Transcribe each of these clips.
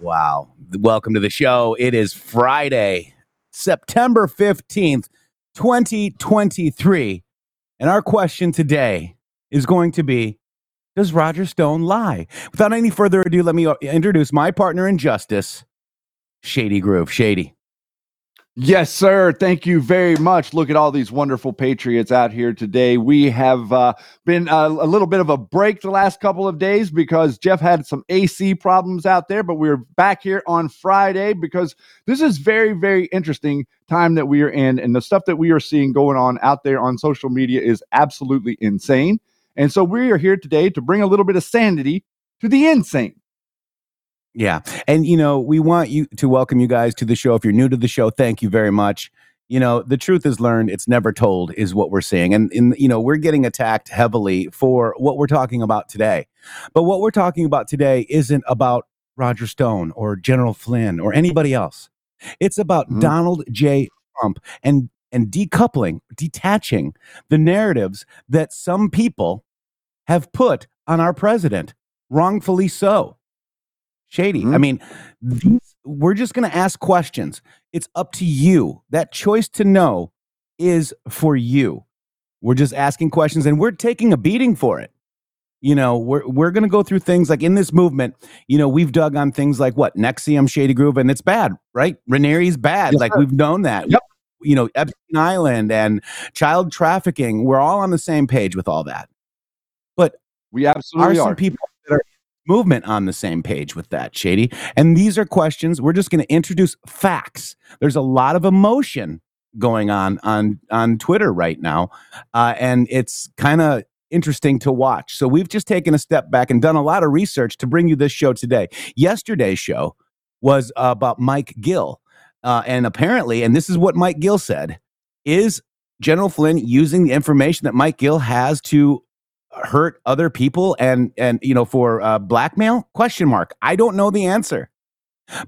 Wow. Welcome to the show. It is Friday, September 15th, 2023. And our question today is going to be Does Roger Stone lie? Without any further ado, let me introduce my partner in justice, Shady Groove. Shady. Yes, sir. Thank you very much. Look at all these wonderful Patriots out here today. We have uh, been uh, a little bit of a break the last couple of days because Jeff had some AC problems out there, but we're back here on Friday because this is very, very interesting time that we are in, and the stuff that we are seeing going on out there on social media is absolutely insane. And so we are here today to bring a little bit of sanity to the insane. Yeah. And, you know, we want you to welcome you guys to the show. If you're new to the show, thank you very much. You know, the truth is learned, it's never told, is what we're seeing. And, in, you know, we're getting attacked heavily for what we're talking about today. But what we're talking about today isn't about Roger Stone or General Flynn or anybody else. It's about Mhm. Donald J. Trump and and decoupling, detaching the narratives that some people have put on our president, wrongfully so. Shady. I Mhm. mean, these, we're just going to ask questions. It's up to you. That choice to know is for you. We're just asking questions and we're taking a beating for it. You know, we're we're going to go through things like in this movement, you know, we've dug on things like what? NXIVM, Shady Groove, and it's bad, right? Raniere's bad. Yes, like sir. we've known that. Yep. You know, Epstein Island and child trafficking. We're all on the same page with all that. But We absolutely are are. people that are in movement on the same page with that shady. And these are questions we're just going to introduce facts. There's a lot of emotion going on on on twitter right now uh, and it's kind of interesting to watch. So we've just taken a step back and done a lot of research to bring you this show today. Yesterday's show was about mike gill uh, and apparently and this is what mike gill said is general flynn using the information that mike gill has to hurt other people and and you know for uh, blackmail? Question mark. I don't know the answer.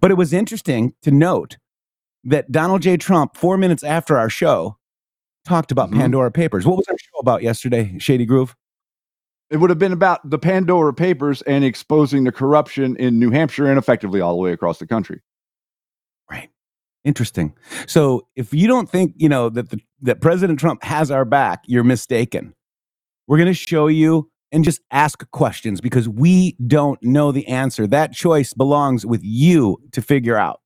But it was interesting to note that donald j. Trump four minutes after our show talked about Mhm. pandora papers. What was our show about yesterday shady groove? It would have been about the Pandora Papers and exposing the corruption in New Hampshire and effectively all the way across the country. right. Interesting. So if you don't think you know that the, that president trump has our back you're mistaken we're going to show you and just ask questions because we don't know the answer that choice belongs with you to figure out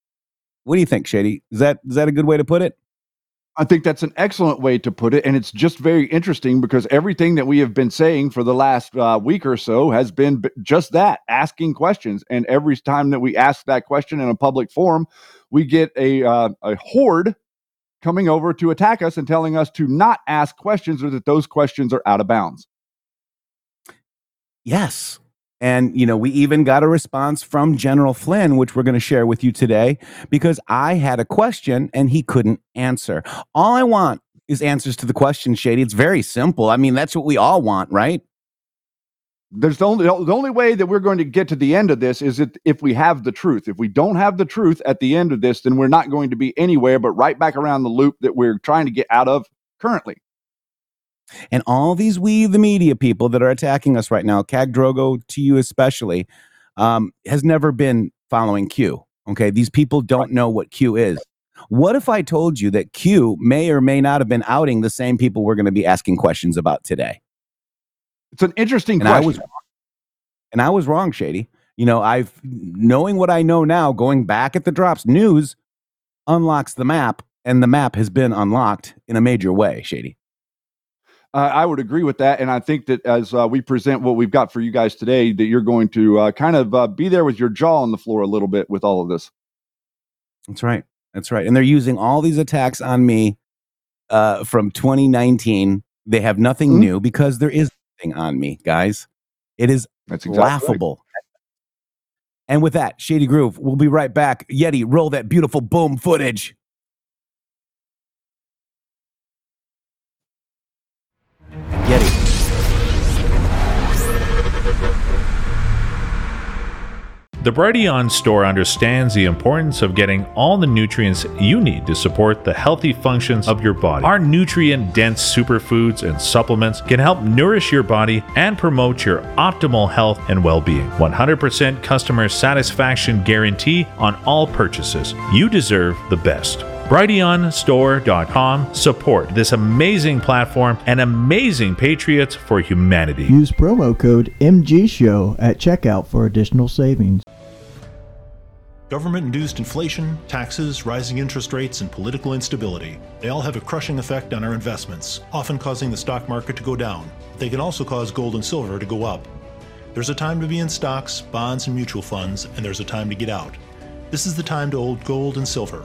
what do you think shady is that is that a good way to put it I think that's an excellent way to put it. And it's just very interesting because everything that we have been saying for the last uh, week or so has been just that asking questions. And every time that we ask that question in a public forum, we get a, uh, a horde coming over to attack us and telling us to not ask questions or that those questions are out of bounds. Yes. And, you know, we even got a response from General Flynn, which we're going to share with you today, because I had a question and he couldn't answer. All I want is answers to the question, Shady. It's very simple. I mean, that's what we all want, right? There's the only the only way that we're going to get to the end of this is that if we have the truth. If we don't have the truth at the end of this, then we're not going to be anywhere but right back around the loop that we're trying to get out of currently. And all these we, the media people that are attacking us right now, Cag Drogo to you especially, um, has never been following Q. Okay. These people don't know what Q is. What if I told you that Q may or may not have been outing the same people we're going to be asking questions about today? It's an interesting and question. I was, and I was wrong, Shady. You know, I've knowing what I know now, going back at the drops, news unlocks the map, and the map has been unlocked in a major way, Shady. Uh, I would agree with that, and I think that as uh, we present what we've got for you guys today, that you're going to uh, kind of uh, be there with your jaw on the floor a little bit with all of this. That's right. That's right. And they're using all these attacks on me uh, from 2019. They have nothing mm-hmm. new because there is on me, guys. It is That's exactly laughable. Right. And with that, Shady Groove, we'll be right back. Yeti, roll that beautiful boom footage. The Brighteon store understands the importance of getting all the nutrients you need to support the healthy functions of your body. Our nutrient dense superfoods and supplements can help nourish your body and promote your optimal health and well being. 100% customer satisfaction guarantee on all purchases. You deserve the best. BrighteonStore.com support this amazing platform and amazing patriots for humanity. Use promo code MGSHOW at checkout for additional savings. Government induced inflation, taxes, rising interest rates, and political instability. They all have a crushing effect on our investments, often causing the stock market to go down. They can also cause gold and silver to go up. There's a time to be in stocks, bonds, and mutual funds, and there's a time to get out. This is the time to hold gold and silver.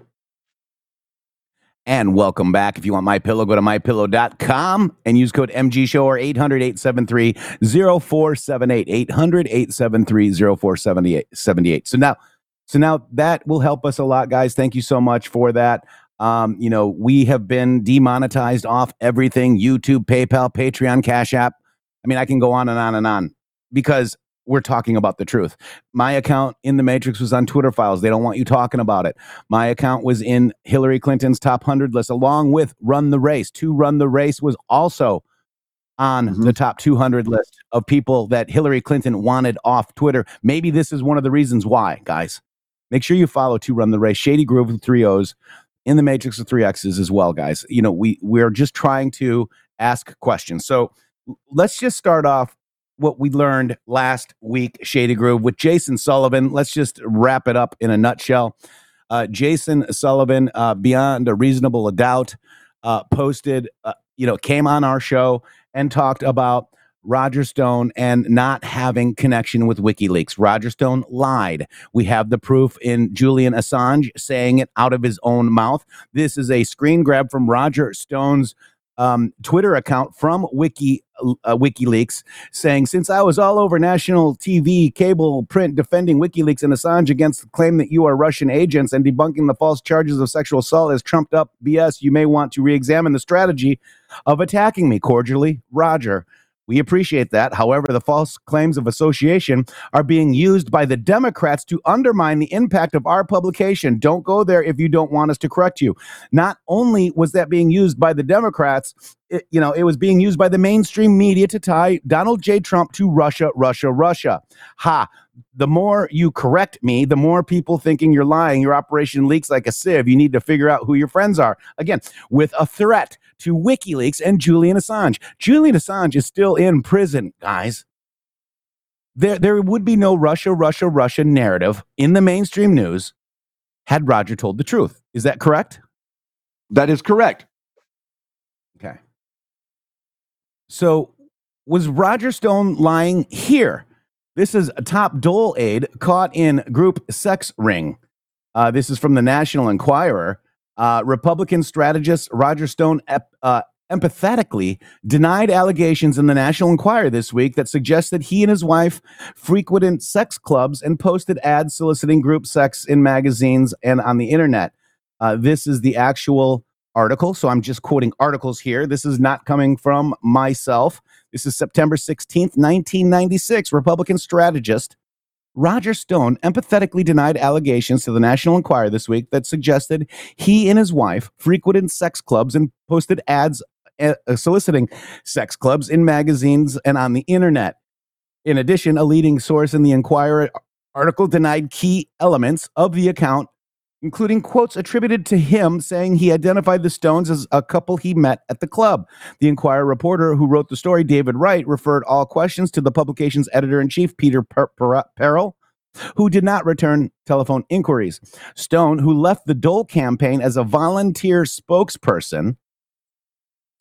And welcome back. If you want my pillow, go to mypillow.com and use code MGShow or 800 873 0478. 800 873 0478. So now, so now that will help us a lot, guys. Thank you so much for that. Um, you know, we have been demonetized off everything YouTube, PayPal, Patreon, Cash App. I mean, I can go on and on and on because we're talking about the truth. My account in the Matrix was on Twitter files. They don't want you talking about it. My account was in Hillary Clinton's top 100 list, along with Run the Race. To Run the Race was also on Mhm. the top 200 list of people that Hillary Clinton wanted off Twitter. Maybe this is one of the reasons why, guys. Make sure you follow to run the race. Shady Groove with three O's in the matrix of three X's as well, guys. You know, we we're just trying to ask questions. So let's just start off what we learned last week, Shady Groove, with Jason Sullivan. Let's just wrap it up in a nutshell. Uh, Jason Sullivan, uh, beyond a reasonable doubt, uh, posted, uh, you know, came on our show and talked about Roger Stone and not having connection with WikiLeaks. Roger Stone lied. We have the proof in Julian Assange saying it out of his own mouth. This is a screen grab from Roger Stone's um, Twitter account from Wiki uh, WikiLeaks, saying, "Since I was all over national TV, cable, print, defending WikiLeaks and Assange against the claim that you are Russian agents and debunking the false charges of sexual assault as trumped up BS, you may want to re-examine the strategy of attacking me. Cordially, Roger." We appreciate that. However, the false claims of association are being used by the Democrats to undermine the impact of our publication. Don't go there if you don't want us to correct you. Not only was that being used by the Democrats, it, you know, it was being used by the mainstream media to tie Donald J. Trump to Russia, Russia, Russia. Ha. The more you correct me, the more people thinking you're lying. Your operation leaks like a sieve. You need to figure out who your friends are. Again, with a threat to WikiLeaks and Julian Assange. Julian Assange is still in prison, guys. There, there would be no Russia, Russia, Russia narrative in the mainstream news had Roger told the truth. Is that correct? That is correct. Okay. So was Roger Stone lying here? This is a top dole aide caught in group sex ring. Uh, this is from the National Enquirer. Uh, Republican strategist Roger Stone ep- uh, empathetically denied allegations in the National Enquirer this week that suggest that he and his wife frequented sex clubs and posted ads soliciting group sex in magazines and on the internet. Uh, this is the actual article. So I'm just quoting articles here. This is not coming from myself. This is September 16th, 1996. Republican strategist Roger Stone empathetically denied allegations to the National Enquirer this week that suggested he and his wife frequented sex clubs and posted ads uh, soliciting sex clubs in magazines and on the internet. In addition, a leading source in the Enquirer article denied key elements of the account, including quotes attributed to him saying he identified the Stones as a couple he met at the club. The Enquirer reporter who wrote the story, David Wright, referred all questions to the publication's editor in chief, Peter Per- Per- Perel. Who did not return telephone inquiries? Stone, who left the Dole campaign as a volunteer spokesperson,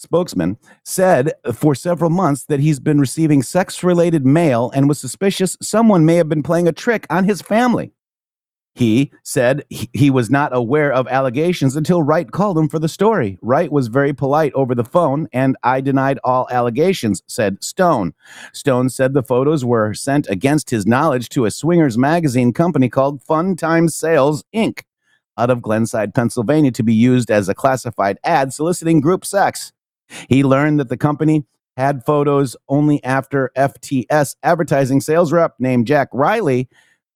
spokesman said for several months that he's been receiving sex related mail and was suspicious someone may have been playing a trick on his family. He said he, was not aware of allegations until Wright called him for the story. Wright was very polite over the phone, and I denied all allegations, said Stone. Stone said the photos were sent against his knowledge to a swingers magazine company called Fun Times Sales, Inc., out of Glenside, Pennsylvania, to be used as a classified ad soliciting group sex. He learned that the company had photos only after FTS advertising sales rep named Jack Riley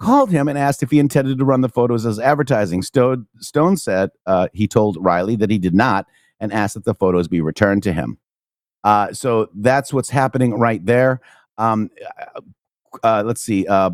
called him and asked if he intended to run the photos as advertising. Stone, Stone said uh, he told Riley that he did not and asked that the photos be returned to him. Uh, so that's what's happening right there. Um, uh, let's see. Uh,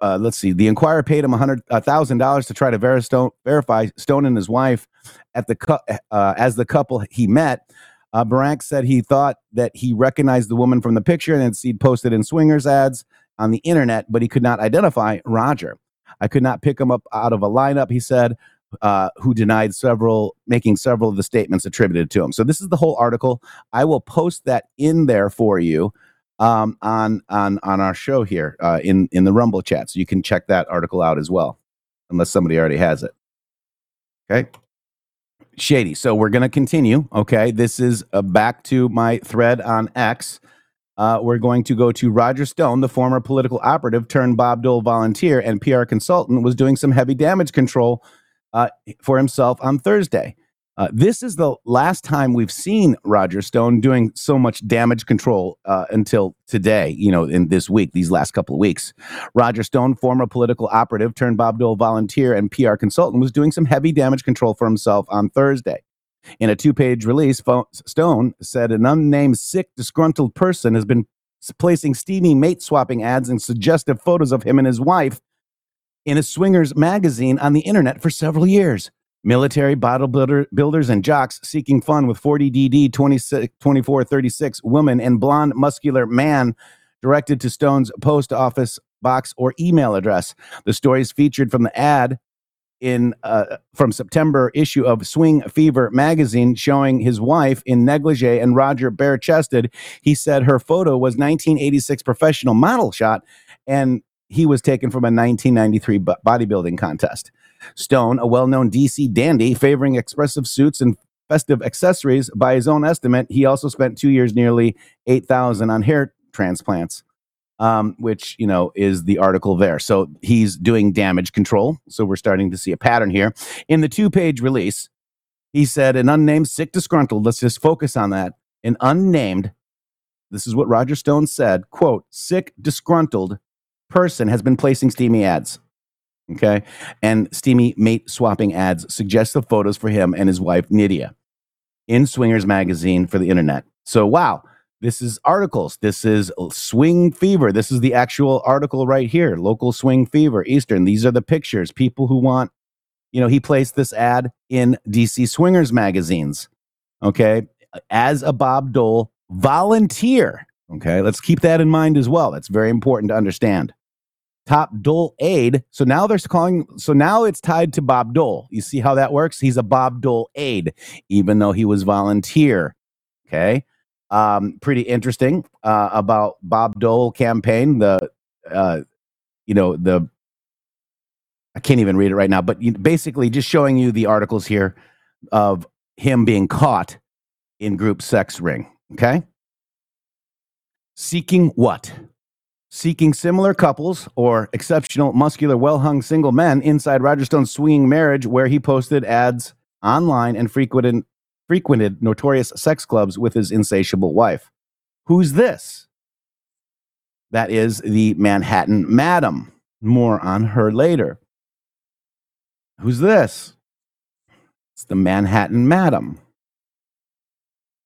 uh, let's see. The Enquirer paid him thousand dollars to try to ver- Stone, verify Stone and his wife at the cu- uh, as the couple he met. Uh, Barank said he thought that he recognized the woman from the picture and had seen posted in swingers ads on the internet, but he could not identify Roger. I could not pick him up out of a lineup, he said, uh, who denied several, making several of the statements attributed to him. So this is the whole article. I will post that in there for you um, on on on our show here uh, in in the Rumble chat, so you can check that article out as well, unless somebody already has it. Okay. Shady. So we're going to continue. Okay. This is uh, back to my thread on X. Uh, we're going to go to Roger Stone, the former political operative turned Bob Dole volunteer and PR consultant, was doing some heavy damage control uh, for himself on Thursday. Uh, this is the last time we've seen Roger Stone doing so much damage control uh, until today, you know, in this week, these last couple of weeks. Roger Stone, former political operative turned Bob Dole volunteer and PR consultant, was doing some heavy damage control for himself on Thursday. In a two page release, Stone said an unnamed sick, disgruntled person has been placing steamy mate swapping ads and suggestive photos of him and his wife in a swingers magazine on the internet for several years. Military bodybuilder builders and jocks seeking fun with 40DD 26, 2436 woman and blonde muscular man directed to Stone's post office box or email address. The stories featured from the ad in uh, from September issue of Swing Fever magazine showing his wife in negligee and Roger bare chested. He said her photo was 1986 professional model shot and he was taken from a 1993 bo- bodybuilding contest. Stone, a well-known DC dandy favoring expressive suits and festive accessories by his own estimate, he also spent 2 years nearly 8000 on hair transplants um, which you know is the article there. So he's doing damage control. So we're starting to see a pattern here. In the two-page release, he said an unnamed sick disgruntled. Let's just focus on that. An unnamed. This is what Roger Stone said. "Quote: Sick disgruntled person has been placing steamy ads." Okay, and steamy mate swapping ads suggest the photos for him and his wife Nydia in Swingers magazine for the internet. So wow, this is articles. This is Swing Fever. This is the actual article right here. Local Swing Fever, Eastern. These are the pictures. People who want, you know, he placed this ad in DC Swingers magazines. Okay. As a Bob Dole volunteer. Okay. Let's keep that in mind as well. That's very important to understand. Top Dole aide. So now they're calling, so now it's tied to Bob Dole. You see how that works? He's a Bob Dole aide, even though he was volunteer. Okay um, pretty interesting uh, about Bob Dole campaign. The uh, you know the I can't even read it right now, but basically just showing you the articles here of him being caught in group sex ring. Okay, seeking what? Seeking similar couples or exceptional, muscular, well hung single men inside Roger Stone's swinging marriage, where he posted ads online and frequented frequented notorious sex clubs with his insatiable wife. Who's this? That is the Manhattan Madam. More on her later. Who's this? It's the Manhattan Madam.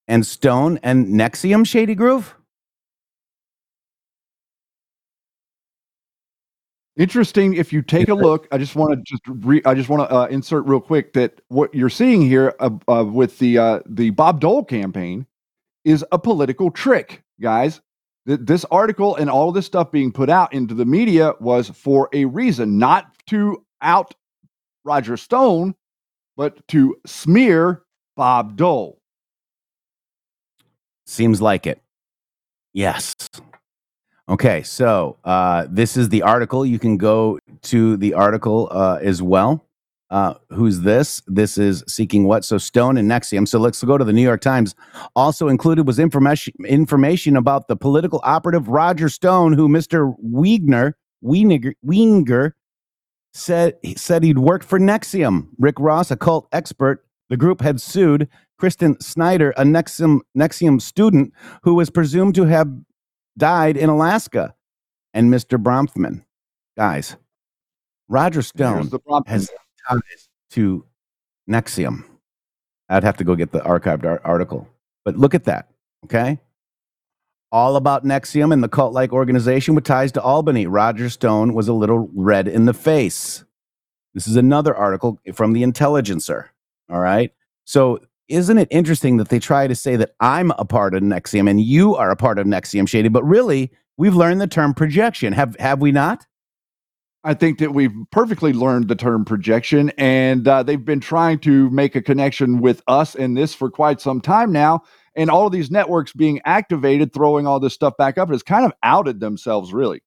And Stone and NXIVM Shady Groove? Interesting. If you take a look, I just want to just re, I just want to uh, insert real quick that what you're seeing here uh, uh, with the uh, the Bob Dole campaign is a political trick, guys. Th- this article and all this stuff being put out into the media was for a reason, not to out Roger Stone, but to smear Bob Dole. Seems like it. Yes. Okay, so uh, this is the article. You can go to the article uh, as well. Uh, who's this? This is seeking what? So Stone and NXIVM. So let's go to the New York Times. Also included was information information about the political operative Roger Stone, who Mr. Wiegner Wiener said said he'd worked for NXIVM. Rick Ross, a cult expert, the group had sued Kristen Snyder, a NXIVM NXIVM student who was presumed to have died in Alaska, and Mr. Bronfman. Guys, Roger Stone has ties to NXIVM. I'd have to go get the archived ar- article, but look at that. Okay. All about NXIVM and the cult like organization with ties to Albany. Roger Stone was a little red in the face. This is another article from the Intelligencer. All right. So, isn't it interesting that they try to say that I'm a part of NXIVM and you are a part of NXIVM, Shady? But really, we've learned the term projection. Have have we not? I think that we've perfectly learned the term projection, and uh, they've been trying to make a connection with us and this for quite some time now. And all of these networks being activated, throwing all this stuff back up, has kind of outed themselves, really.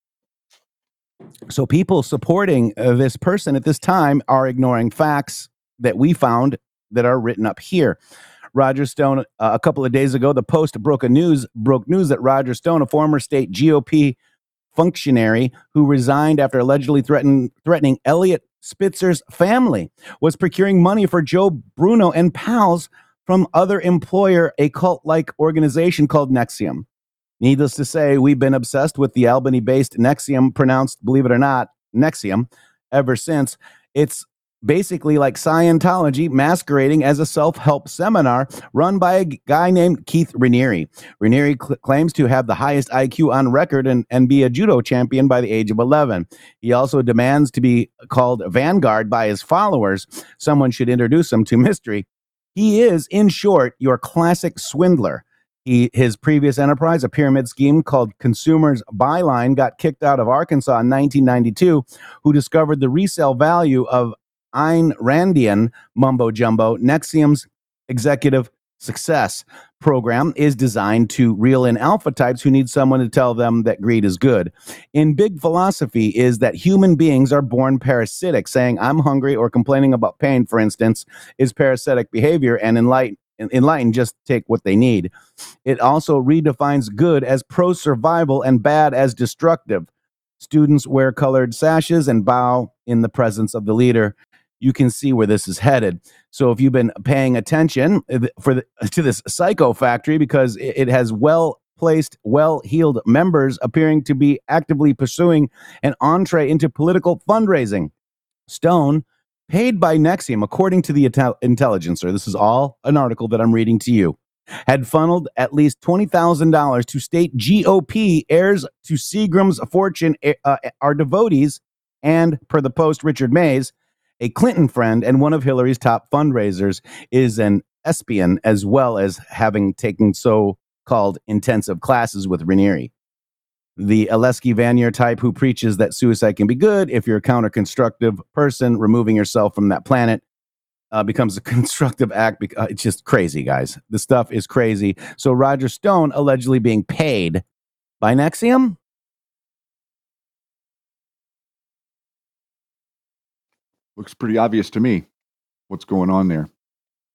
So people supporting uh, this person at this time are ignoring facts that we found that are written up here. Roger Stone, uh, a couple of days ago, the Post broke a news broke news that Roger Stone, a former state GOP functionary who resigned after allegedly threaten, threatening Eliot Spitzer's family, was procuring money for Joe Bruno and pals from other employer, a cult-like organization called NXIVM. Needless to say, we've been obsessed with the Albany based NXIVM, pronounced, believe it or not, Nexium, ever since. It's basically like Scientology masquerading as a self help seminar run by a guy named Keith Raniere. Raniere cl- claims to have the highest IQ on record and, and be a judo champion by the age of 11. He also demands to be called Vanguard by his followers. Someone should introduce him to mystery. He is, in short, your classic swindler. He, his previous enterprise, a pyramid scheme called Consumers Buyline, got kicked out of Arkansas in 1992, who discovered the resale value of Ayn Randian mumbo jumbo. NXIVM's executive success program is designed to reel in alpha types who need someone to tell them that greed is good. In big philosophy is that human beings are born parasitic. Saying I'm hungry or complaining about pain, for instance, is parasitic behavior, and enlightened enlightened just take what they need. It also redefines good as pro survival and bad as destructive. Students wear colored sashes and bow in the presence of the leader. You can see where this is headed. So if you've been paying attention uh, for the, to this psycho factory because it has well placed, well heeled members appearing to be actively pursuing an entree into political fundraising. Stone, paid by NXIVM, according to the Intel- Intelligencer, this is all an article that I'm reading to you, had funneled at least $20,000 to state GOP heirs to Seagram's fortune eh, uh, are devotees, and per the post, Richard Mays, a Clinton friend and one of Hillary's top fundraisers, is an ESPian as well as having taken so called intensive classes with Raniere the Alesky Vanier type who preaches that suicide can be good if you're a counter constructive person, removing yourself from that planet uh, becomes a constructive act. uh, it's just crazy, guys. The stuff is crazy. So Roger Stone allegedly being paid by NXIVM. Looks pretty obvious to me what's going on there.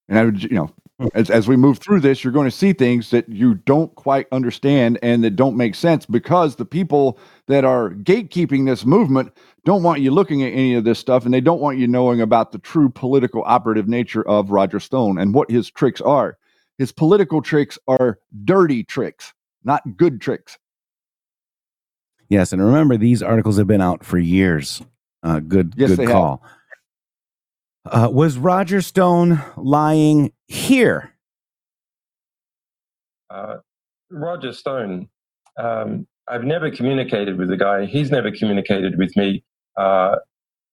And I would, you know, as, as we move through this, you're going to see things that you don't quite understand and that don't make sense because the people that are gatekeeping this movement don't want you looking at any of this stuff and they don't want you knowing about the true political operative nature of Roger Stone and what his tricks are. His political tricks are dirty tricks, not good tricks. Yes, and remember these articles have been out for years. Uh, good, Yes, good they have. Uh, was Roger Stone lying here? uh, Roger Stone, um, I've never communicated with the guy. He's never communicated with me, uh,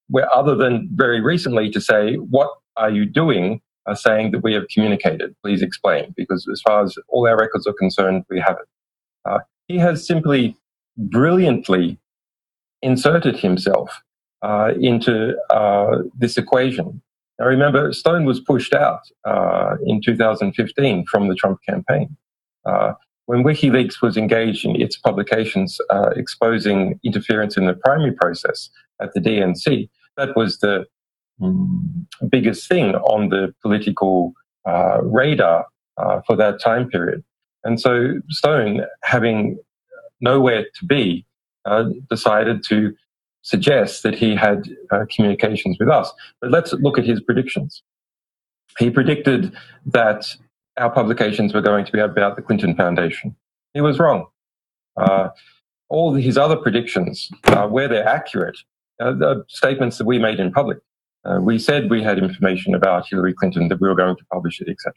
where other than very recently to say, "What are you doing?" Uh, saying that we have communicated. Please explain, because as far as all our records are concerned, we haven't. Uh, he has simply brilliantly inserted himself uh, into uh, this equation. Now, remember, Stone was pushed out uh, in 2015 from the Trump campaign. Uh, when WikiLeaks was engaged in its publications uh, exposing interference in the primary process at the DNC, that was the mm, biggest thing on the political uh, radar for that time period. And so Stone, having nowhere to be, decided to suggest that he had uh, communications with us. But let's look at his predictions. He predicted that our publications were going to be about the Clinton Foundation. He was wrong. Uh, all his other predictions, uh, where they're accurate, uh, the statements that we made in public. Uh, we said we had information about Hillary Clinton that we were going to publish it, etc.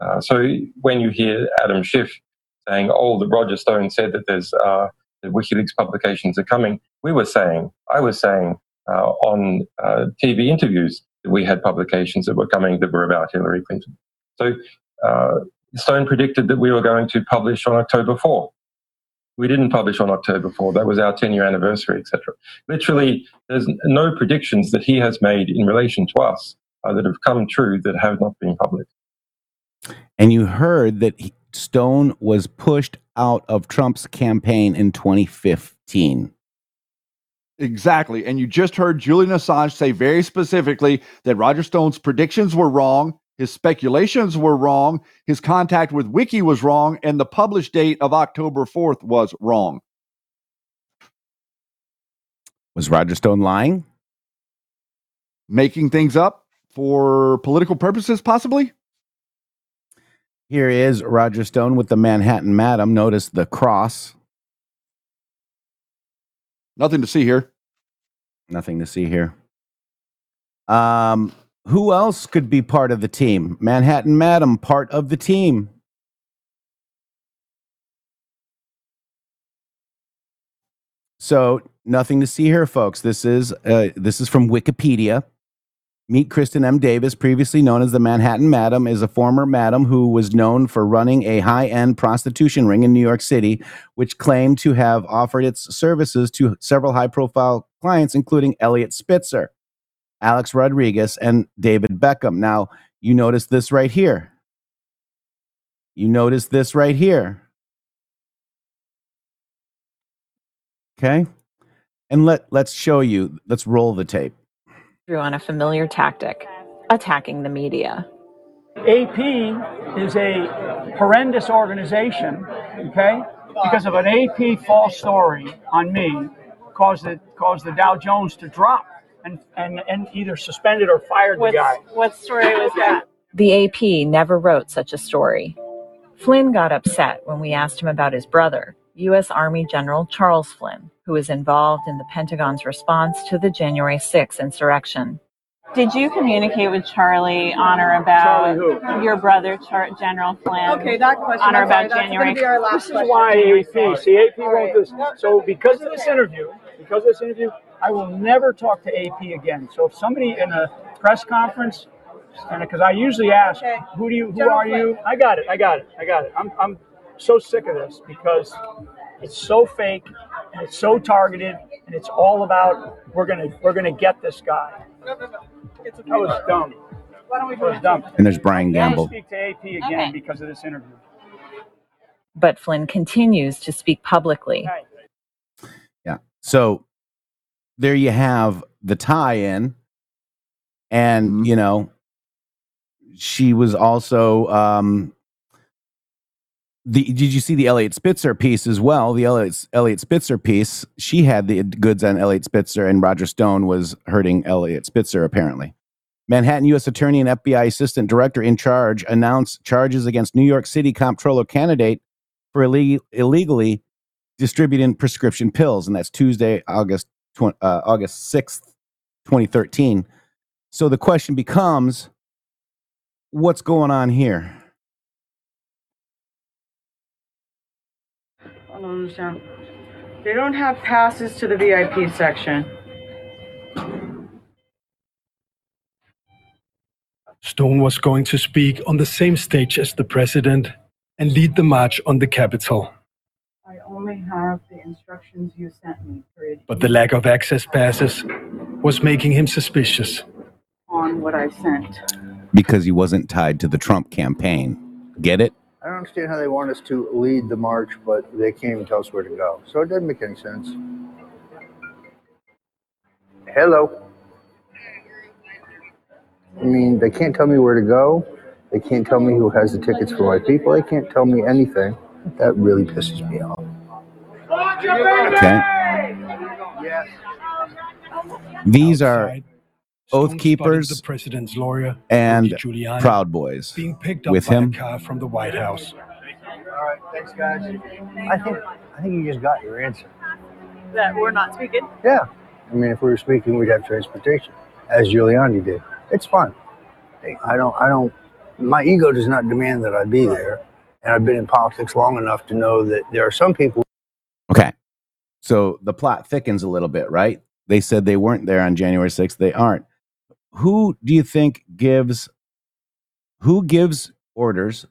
Uh, so when you hear Adam Schiff saying, "Oh, the Roger Stone said that there's the WikiLeaks publications are coming," we were saying, I was saying uh, on uh, TV interviews that we had publications that were coming that were about Hillary Clinton. So uh, Stone predicted that we were going to publish on October 4. We didn't publish on October 4. That was our 10 year anniversary, etc. Literally, there's no predictions that he has made in relation to us uh, that have come true that have not been public. And you heard that he- Stone was pushed out of Trump's campaign in 2015. Exactly. And you just heard Julian Assange say very specifically that Roger Stone's predictions were wrong, his speculations were wrong, his contact with Wiki was wrong, and the published date of October 4th was wrong. Was Roger Stone lying? Making things up for political purposes, possibly? Here is Roger Stone with the Manhattan Madam. Notice the cross. Nothing to see here. Nothing to see here. Um, who else could be part of the team? Manhattan Madam, part of the team. So nothing to see here, folks. This is uh, this is from Wikipedia. Meet Kristen M. Davis, previously known as the Manhattan Madam, is a former madam who was known for running a high-end prostitution ring in New York City, which claimed to have offered its services to several high-profile clients, including Eliot Spitzer, Alex Rodriguez, and David Beckham. Now, you notice this right here. You notice this right here. Okay? And let let's show you. Let's roll the tape. Through on a familiar tactic attacking the media. AP is a horrendous organization, okay? Because of an AP false story on me caused the caused the Dow Jones to drop and and, and either suspended or fired the guy. what story was that? The AP never wrote such a story. Flynn got upset when we asked him about his brother, U.S. Army General Charles Flynn, who was involved in the Pentagon's response to the January 6 insurrection. Did you communicate with Charlie on or about Charlie who? your brother, Char- General Flynn? Okay, that question. On or I'm sorry, about that's January. Gonna be our last This is why AP. See, AP won't do this. So because of this interview, because of this interview, I will never talk to AP again. So if somebody in a press conference, and because I usually ask, Okay. who do you, who General are you? I got it. I got it. I got it. I'm, I'm so sick of this because it's so fake and it's so targeted and it's all about we're gonna we're gonna get this guy. It's okay. That was dumb. Why don't we That go was dumb. And there's Brian Gamble. speak to AP again Okay. because of this interview. But Flynn continues to speak publicly. Okay. Yeah. So there you have the tie-in, and Mhm. you know, she was also. Um, the did you see the Eliot Spitzer piece as well? The Eliot Eliot Spitzer piece. She had the goods on Eliot Spitzer, and Roger Stone was hurting Eliot Spitzer apparently. Manhattan U.S. Attorney and FBI Assistant Director in charge announced charges against New York City Comptroller candidate for illeg- illegally distributing prescription pills, and that's Tuesday, August tw- uh, August sixth, twenty thirteen. So the question becomes, what's going on here? I don't understand. They don't have passes to the VIP section. Stone was going to speak on the same stage as the president and lead the march on the Capitol. I only have the instructions you sent me, period, But the lack of access passes was making him suspicious. on what I sent. Because he wasn't tied to the Trump campaign. Get it? I don't understand how they want us to lead the march, but they can't even tell us where to go. So it doesn't make any sense. Hello. I mean, they can't tell me where to go. They can't tell me who has the tickets for my people. They can't tell me anything. That really pisses me off. Okay. Yes. These are Outside, Oath Keepers the president's lawyer and Rudy Giuliani Proud Boys being picked up with by him. a car from the White House. All right. Thanks, guys. I think I think you just got your answer. That we're not speaking. Yeah. I mean, if we were speaking, we'd have transportation, as Giuliani did. It's fun. I don't, I don't, my ego does not demand that I be there. And I've been in politics long enough to know that there are some people Okay. So the plot thickens a little bit, right? They said they weren't there on January 6th. They aren't. Who do you think gives who gives orders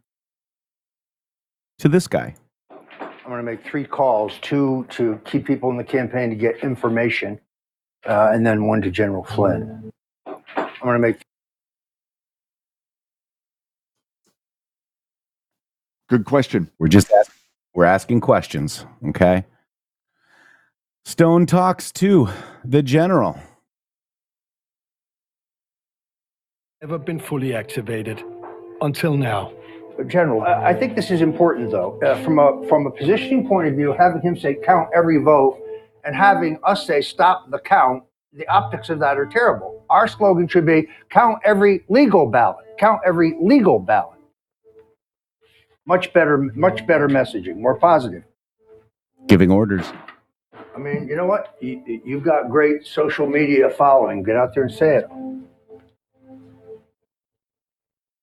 to this guy? I'm going to make three calls two to keep people in the campaign to get information, uh, and then one to General Flynn. I'm going to make Good question. We're just ask, we're asking questions, okay? Stone talks to the general. Never been fully activated until now. General, I I think this is important, though, uh, from a from a positioning point of view. Having him say "count every vote" and having us say "stop the count," the optics of that are terrible. Our slogan should be "count every legal ballot." Count every legal ballot. Much better, much better messaging, more positive. Giving orders. I mean, you know what? You, you've got great social media following. Get out there and say it.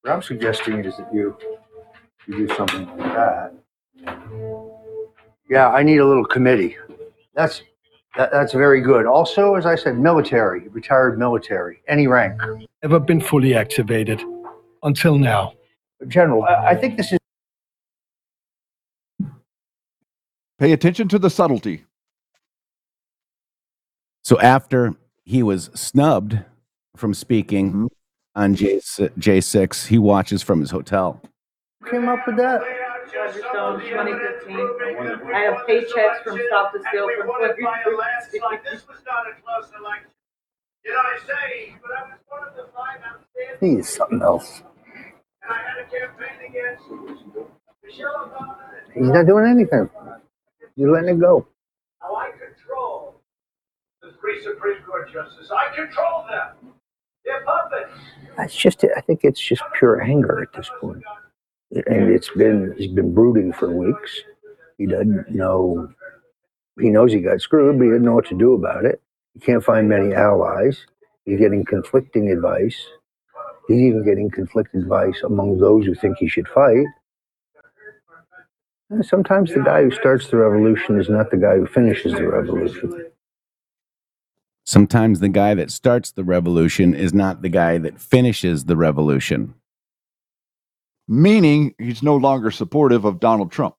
What I'm suggesting is that you, you do something like that. Yeah, I need a little committee. That's, that, that's very good. Also, as I said, military, retired military, any rank. Ever been fully activated until now. General, I, I think this is Pay attention to the subtlety. So after he was snubbed from speaking Mm-hmm. On J J6, he watches from his hotel. came up with that. Roger Stone, 2015. I have paychecks from Stop the Steal from 2015. He is something else. He's not doing anything. You're letting it go. I control the three Supreme Court justices. I control them. That's just. I think it's just pure anger at this point. And it's been he's been brooding for weeks. He doesn't know he knows he got screwed, but he doesn't know what to do about it. He can't find many allies. He's getting conflicting advice. He's even getting conflicting advice among those who think he should fight. And sometimes the guy who starts the revolution is not the guy who finishes the revolution. Sometimes the guy that starts the revolution is not the guy that finishes the revolution. Meaning he's no longer supportive of Donald Trump.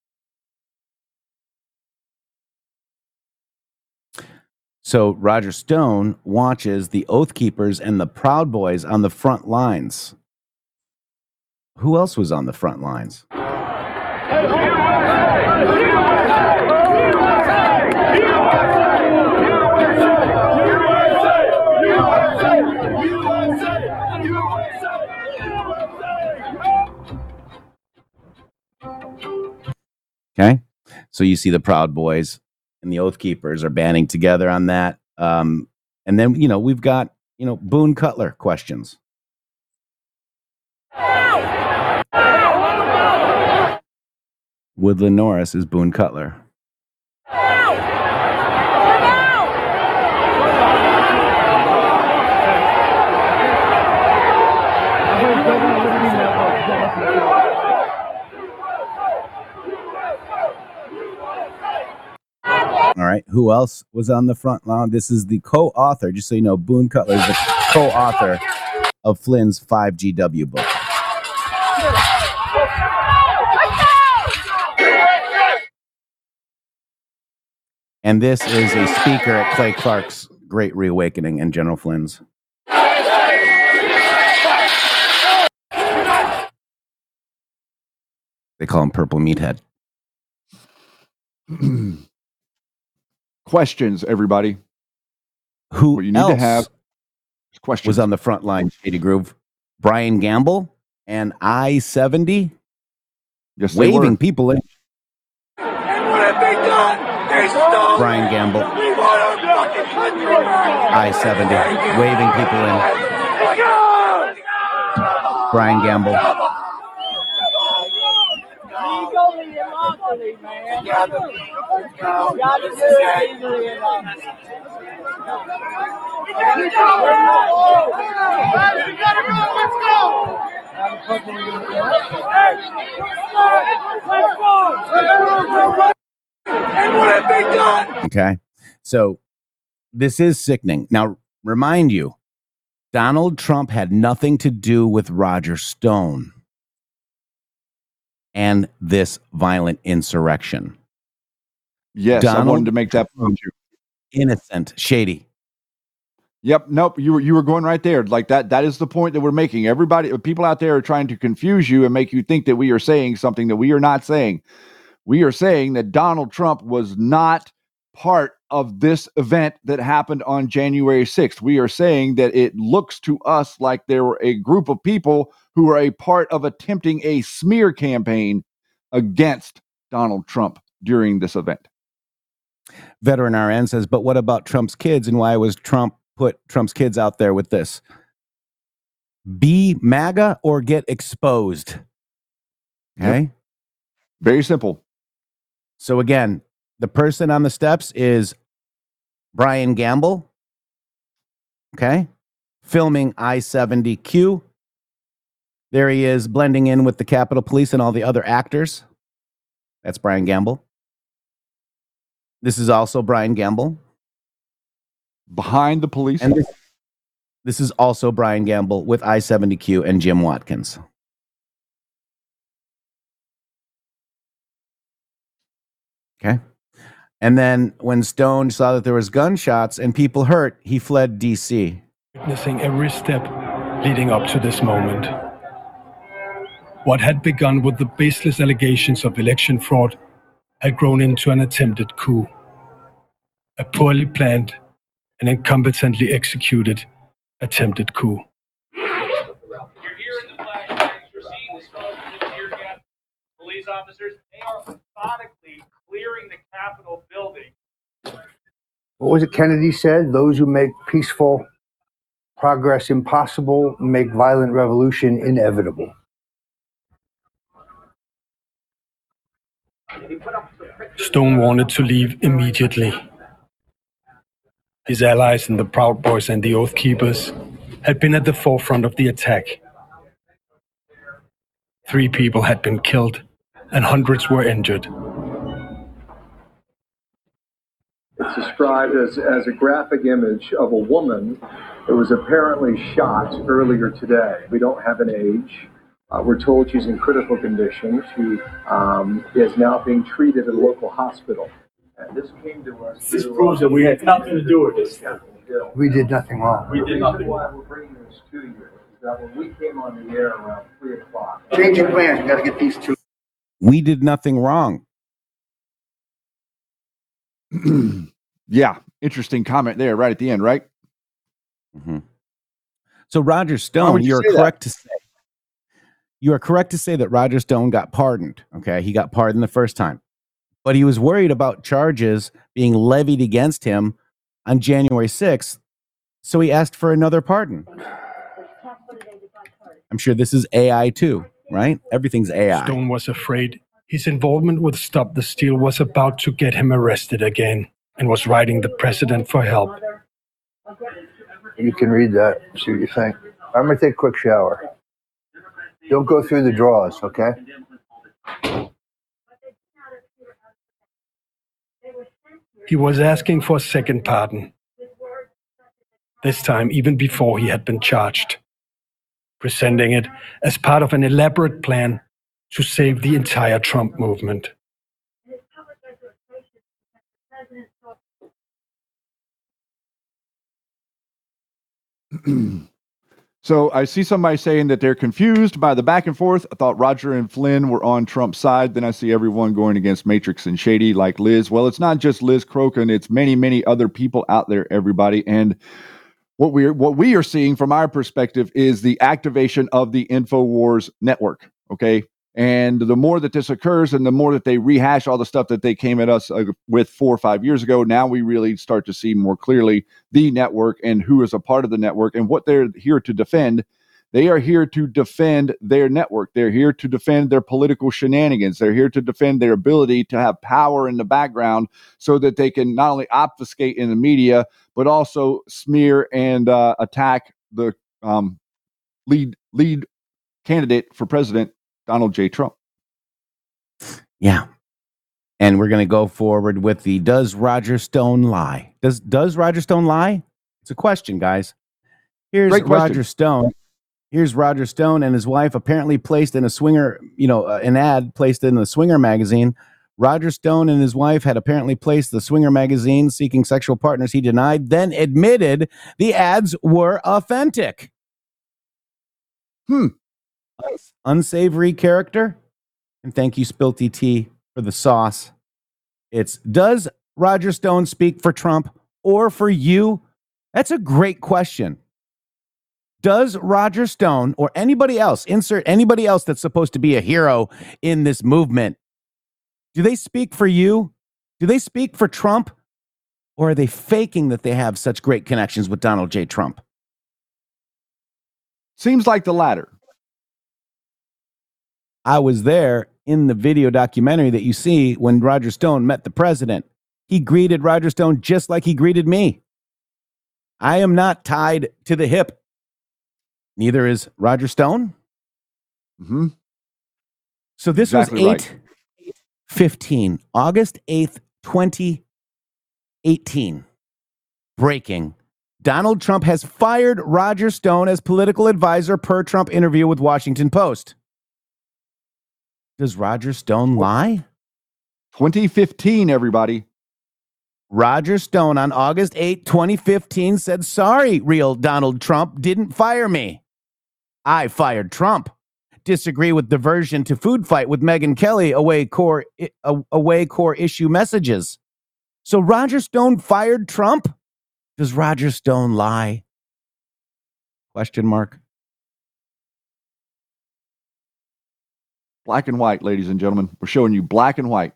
So Roger Stone watches the Oath Keepers and the Proud Boys on the front lines. Who else was on the front lines? Okay. So you see the Proud Boys and the Oath Keepers are banding together on that. Um, and then, you know, we've got, you know, Boone Cutler questions. Woodland Norris is Boone Cutler. All right. Who else was on the front line? This is the co author, just so you know, Boone Cutler is the co author of Flynn's 5GW book. And this is a speaker at Clay Clark's Great Reawakening and General Flynn's. They call him Purple Meathead. questions, everybody. Who What you need else to have is questions. was on the front line, Shady Groove? Brian Gamble and I 70 Yes, they waving were. people in. Brian Gamble, I 70, waving people in. Brian Gamble. Okay. So this is sickening. Now, remind you, Donald Trump had nothing to do with Roger Stone and this violent insurrection. Yes, I wanted to make that point. Innocent, shady. Yep. Nope. You were you were going right there. Like that. That is the point that we're making. Everybody, people out there are trying to confuse you and make you think that we are saying something that we are not saying. We are saying that Donald Trump was not part of this event that happened on January 6th. We are saying that it looks to us like there were a group of people who were a part of attempting a smear campaign against Donald Trump during this event. Veteran RN says, but what about Trump's kids and why was Trump put Trump's kids out there with this? Be MAGA or get exposed. Okay. Very simple. So again, the person on the steps is Brian Gamble. Okay. Filming I 70Q. There he is blending in with the Capitol Police and all the other actors. That's Brian Gamble. This is also Brian Gamble. Behind the police. And this, this is also Brian Gamble with I 70Q and Jim Watkins. Okay. And then when Stone saw that there was gunshots and people hurt, he fled DC. Witnessing every step leading up to this moment. What had begun with the baseless allegations of election fraud had grown into an attempted coup. A poorly planned and incompetently executed attempted coup. Police officers, they are methodically clearing the Capitol building. What was it Kennedy said? Those who make peaceful progress impossible make violent revolution inevitable. Stone wanted to leave immediately. His allies in the Proud Boys and the Oath Keepers had been at the forefront of the attack. Three people had been killed and hundreds were injured. It's described as, as a graphic image of a woman that was apparently shot earlier today. We don't have an age. Uh, we're told she's in critical condition. She um, is now being treated at a local hospital. And this came to us. This through, proves that we had nothing to do with this. We did nothing wrong. We did nothing why wrong. we're bringing this to you is that when we came on the air around three o'clock. Change your plans. We got to get these two. We did nothing wrong. yeah, interesting comment there, right at the end, right? Mm-hmm. So Roger Stone, would you you're say that? correct to say you are correct to say that Roger Stone got pardoned. Okay, he got pardoned the first time, but he was worried about charges being levied against him on January 6th, so he asked for another pardon. I'm sure this is AI too, right? Everything's AI. Stone was afraid his involvement with Stop the Steal was about to get him arrested again and was writing the president for help. You can read that, see what you think. I'm going to take a quick shower. Don't go through the drawers, okay? He was asking for a second pardon. This time, even before he had been charged, presenting it as part of an elaborate plan to save the entire Trump movement. so I see somebody saying that they're confused by the back and forth. I thought Roger and Flynn were on Trump's side. Then I see everyone going against Matrix and Shady like Liz. Well, it's not just Liz Crokin, it's many, many other people out there, everybody. And what we're what we are seeing from our perspective is the activation of the InfoWars network. Okay. And the more that this occurs and the more that they rehash all the stuff that they came at us uh, with four or five years ago, now we really start to see more clearly the network and who is a part of the network and what they're here to defend. They are here to defend their network. They're here to defend their political shenanigans. They're here to defend their ability to have power in the background so that they can not only obfuscate in the media, but also smear and uh, attack the um, lead lead candidate for president, Donald J. Trump. Yeah. And we're going to go forward with the does Roger Stone lie? Does does Roger Stone lie? It's a question, guys. Here's question. Roger Stone. Here's Roger Stone and his wife apparently placed in a swinger, you know, uh, an ad placed in the Swinger magazine. Roger Stone and his wife had apparently placed the Swinger magazine seeking sexual partners. He denied, then admitted the ads were authentic. Hmm. Unsavory character. And thank you, Spilty T, for the sauce. It's does Roger Stone speak for Trump or for you? That's a great question. Does Roger Stone or anybody else, insert anybody else that's supposed to be a hero in this movement, do they speak for you? Do they speak for Trump? Or are they faking that they have such great connections with Donald J. Trump? Seems like the latter. I was there in the video documentary that you see when Roger Stone met the president. He greeted Roger Stone just like he greeted me. I am not tied to the hip. Neither is Roger Stone. Mm-hmm. So this Exactly was right. 15, August 8th, 2018. Breaking. Donald Trump has fired Roger Stone as political advisor per Trump interview with Washington Post. Does Roger Stone lie? 2015, everybody. Roger Stone on August 8, 2015 said, Sorry, real Donald Trump didn't fire me. I fired Trump. Disagree with diversion to food fight with Megyn Kelly away core away core issue messages. So Roger Stone fired Trump? Does Roger Stone lie? Question mark. Black and white, ladies and gentlemen. We're showing you black and white.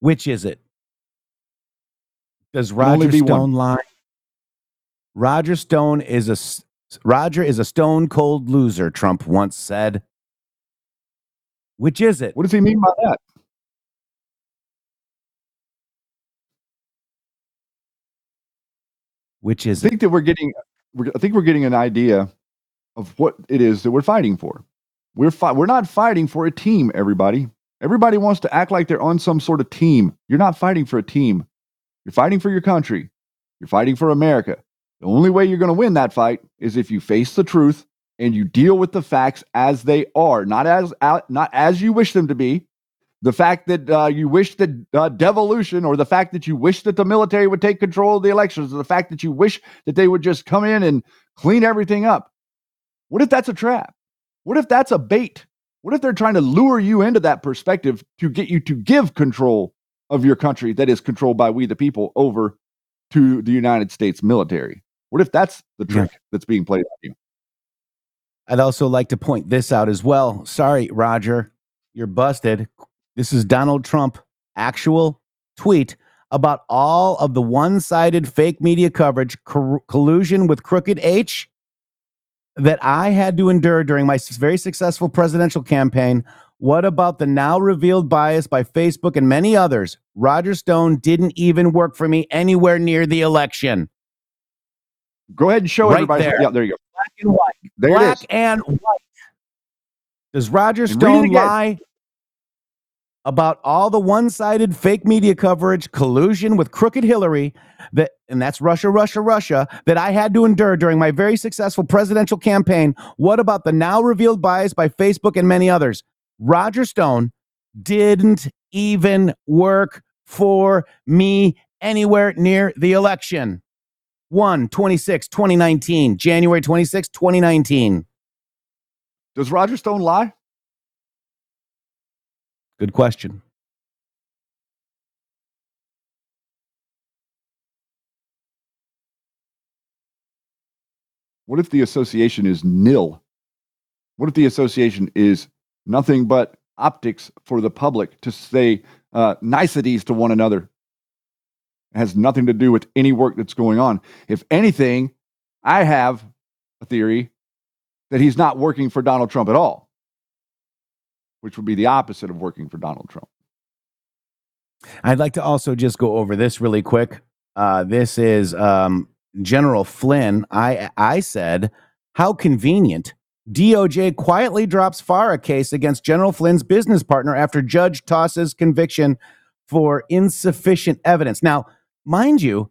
Which is it? Does Roger be one. Stone lie? Roger Stone is a Roger is a stone cold loser, Trump once said. Which is it? What does he mean by that? Which is I think that we're getting, I think we're getting an idea of what it is that we're fighting for. We're fi- we're not fighting for a team, everybody. Everybody wants to act like they're on some sort of team. You're not fighting for a team. You're fighting for your country. You're fighting for America. The only way you're going to win that fight is if you face the truth and you deal with the facts as they are, not as not as you wish them to be. The fact that uh, you wish that uh, devolution, or the fact that you wish that the military would take control of the elections, or the fact that you wish that they would just come in and clean everything up. What if that's a trap? What if that's a bait? What if they're trying to lure you into that perspective to get you to give control of your country that is controlled by we the people over to the United States military? What if that's the trick that's being played on you? I'd also like to point this out as well. Sorry, Roger, you're busted. This is Donald Trump actual tweet about all of the one-sided fake media coverage cor- collusion with Crooked H that I had to endure during my very successful presidential campaign. What about the now revealed bias by Facebook and many others? Roger Stone didn't even work for me anywhere near the election. Go ahead and show Right everybody. there. Yeah, there you go. Black and white. There it Black is. and white. Does Roger it Stone lie about all the one-sided fake media coverage, collusion with crooked Hillary that and that's Russia, Russia, Russia that I had to endure during my very successful presidential campaign? What about the now revealed bias by Facebook and many others? Roger Stone didn't even work for me anywhere near the election. 1 26 2019 January 26 2019 Does Roger Stone lie? Good question. What if the association is nil? What if the association is nothing but optics for the public to say uh, niceties to one another? It has nothing to do with any work that's going on. If anything, I have a theory that he's not working for Donald Trump at all, which would be the opposite of working for Donald Trump. I'd like to also just go over this really quick. Uh, this is um, General Flynn. I I said, how convenient. DOJ quietly drops FARA case against General Flynn's business partner after judge tosses conviction for insufficient evidence. Now, mind you,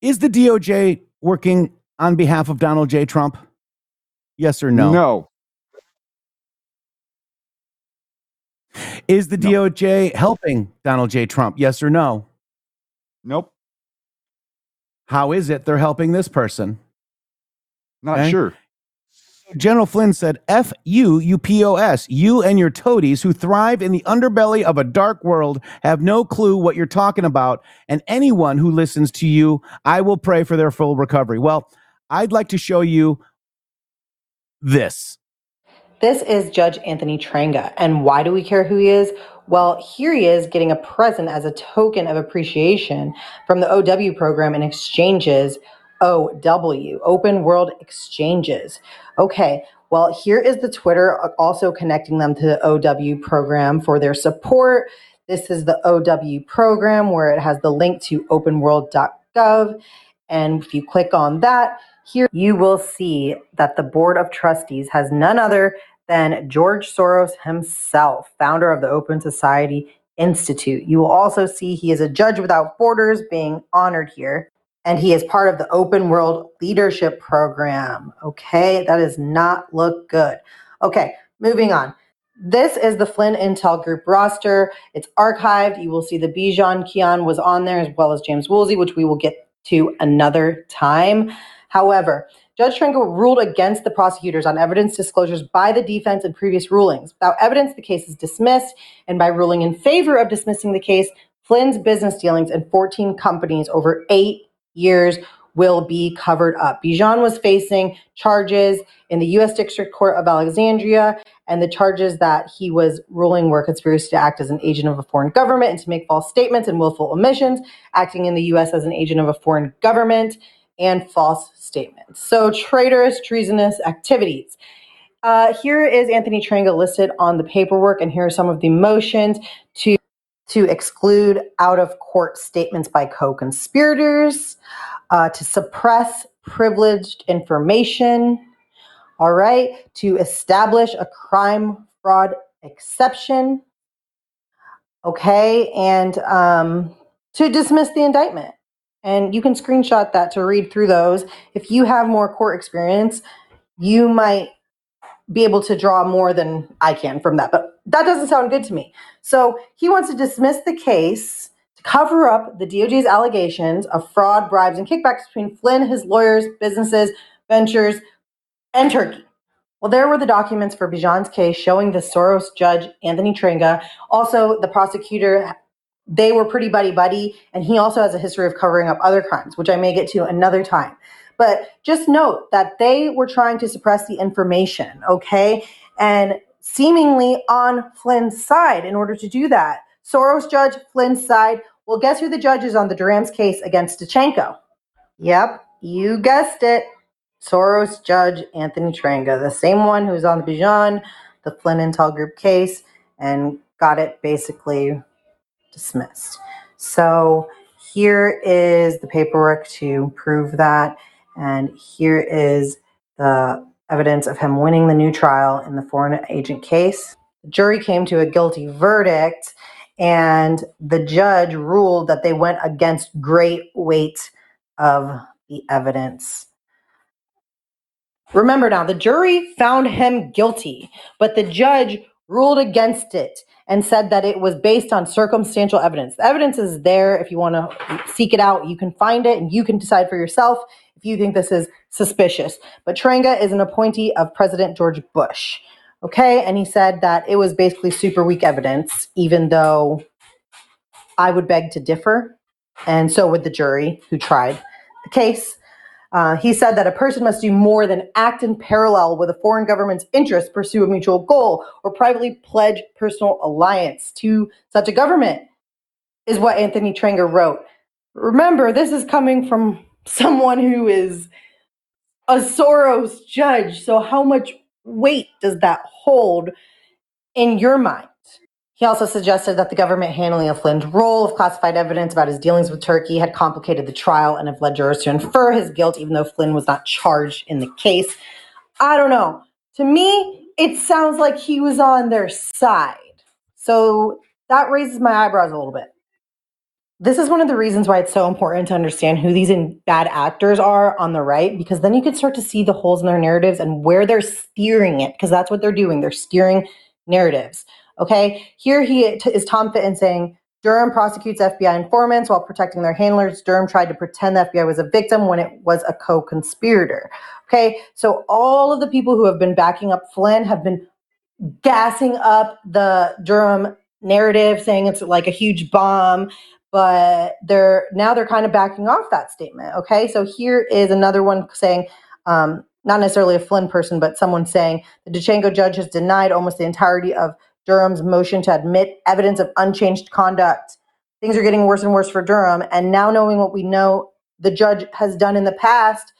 is the DOJ working on behalf of Donald J. Trump? Yes or no? No. Is the DOJ helping Donald J. Trump? Yes or no? Nope. How is it they're helping this person? Not Okay. sure. General Flynn said, F you, you POS. You and your toadies who thrive in the underbelly of a dark world have no clue what you're talking about. And anyone who listens to you, I will pray for their full recovery. Well, I'd like to show you this. This is Judge Anthony Trenga. And why do we care who he is? Well, here he is getting a present as a token of appreciation from the OW program and exchanges. OW, Open World Exchanges. Okay, well, here is the Twitter also connecting them to the OW program for their support. This is the OW program where it has the link to openworld.gov. And if you click on that, here you will see that the Board of Trustees has none other than George Soros himself, founder of the Open Society Institute. You will also see he is a judge without borders being honored here, and he is part of the Open World Leadership Program. Okay, that does not look good. Okay, moving on. This is the Flynn Intel Group roster. It's archived. You will see the Bijan Kian was on there as well as James Woolsey, which we will get to another time. However, Judge Trenga ruled against the prosecutors on evidence disclosures by the defense in previous rulings. Without evidence, the case is dismissed, and by ruling in favor of dismissing the case, Flynn's business dealings in 14 companies over eight years will be covered up. Bijan was facing charges in the U.S. District Court of Alexandria, and the charges that he was ruling were conspiracy to act as an agent of a foreign government and to make false statements and willful omissions, acting in the U.S. as an agent of a foreign government, and false statements. So, traitorous, treasonous activities. Uh, here is Anthony Trenga listed on the paperwork, and here are some of the motions to to exclude out of court statements by co-conspirators, uh, to suppress privileged information. All right, to establish a crime fraud exception. Okay, and um, to dismiss the indictment. And you can screenshot that to read through those. If you have more court experience, you might be able to draw more than I can from that. But that doesn't sound good to me. So he wants to dismiss the case to cover up the DOJ's allegations of fraud, bribes, and kickbacks between Flynn, his lawyers, businesses, ventures, and Turkey. Well, there were the documents for Bijan's case showing the Soros judge, Anthony Trenga. Also, the prosecutor they were pretty buddy buddy and he also has a history of covering up other crimes which i may get to another time. But just note that they were trying to suppress the information okay? And seemingly on flynn's side in order to do that soros judge flynn's side well guess who the judge is on the durham's case against Danchenko? yep you guessed it. Soros judge anthony trenga the same one who's on the bijan the flynn intel group case and got it basically dismissed. So here is the paperwork to prove that, and here is the evidence of him winning the new trial in the foreign agent case. The jury came to a guilty verdict, and the judge ruled that they went against great weight of the evidence. Remember now, the jury found him guilty, but the judge ruled against it and said that it was based on circumstantial evidence. The evidence is there if you want to seek it out. You can find it and you can decide for yourself if you think this is suspicious. But Trenga is an appointee of President George Bush. Okay, and he said that it was basically super weak evidence, even though I would beg to differ, and so would the jury who tried the case. Uh, he said that a person must do more than act in parallel with a foreign government's interest, pursue a mutual goal, or privately pledge personal alliance to such a government, is what Anthony Trenga wrote. Remember, this is coming from someone who is a Soros judge. So, how much weight does that hold in your mind? He also suggested that the government handling of Flynn's role of classified evidence about his dealings with Turkey had complicated the trial and have led jurors to infer his guilt, even though Flynn was not charged in the case. I don't know. To me, it sounds like he was on their side. So that raises my eyebrows a little bit. This is one of the reasons why it's so important to understand who these bad actors are on the right, because then you can start to see the holes in their narratives and where they're steering it, because that's what they're doing. They're steering narratives. Okay, here he is Tom Fitton saying Durham prosecutes FBI informants while protecting their handlers. Durham tried to pretend the FBI was a victim when it was a co conspirator. Okay, so all of the people who have been backing up Flynn have been gassing up the Durham narrative, saying it's like a huge bomb, but they're now they're kind of backing off that statement. Okay, so here is another one saying, um, not necessarily a Flynn person, but someone saying the Danchenko judge has denied almost the entirety of Durham's motion to admit evidence of unchanged conduct. Things are getting worse and worse for Durham. And now, knowing what we know the judge has done in the past,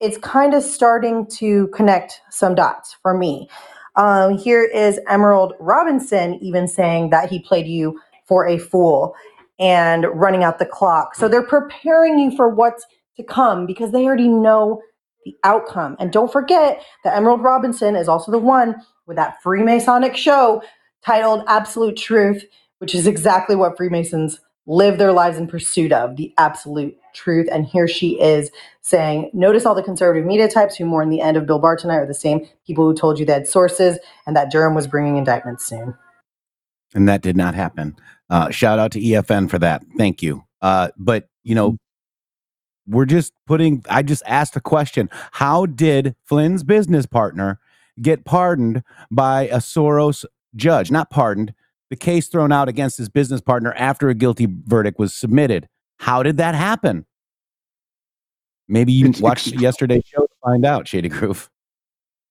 it's kind of starting to connect some dots for me. Um, here is Emerald Robinson even saying that he played you for a fool and running out the clock. So they're preparing you for what's to come because they already know the outcome. And don't forget that Emerald Robinson is also the one with that Freemasonic show titled Absolute Truth, which is exactly what Freemasons live their lives in pursuit of the absolute truth. And here she is saying, Notice all the conservative media types who mourn the end of Bill Barr tonight are the same people who told you they had sources and that Durham was bringing indictments soon. and that did not happen. Uh, shout out to EFN for that. Thank you. Uh, but you know, we're just putting. I just asked a question: How did Flynn's business partner get pardoned by a Soros judge? Not pardoned. The case thrown out against his business partner after a guilty verdict was submitted. How did that happen? Maybe you watched yesterday's show to find out, Shady Groove.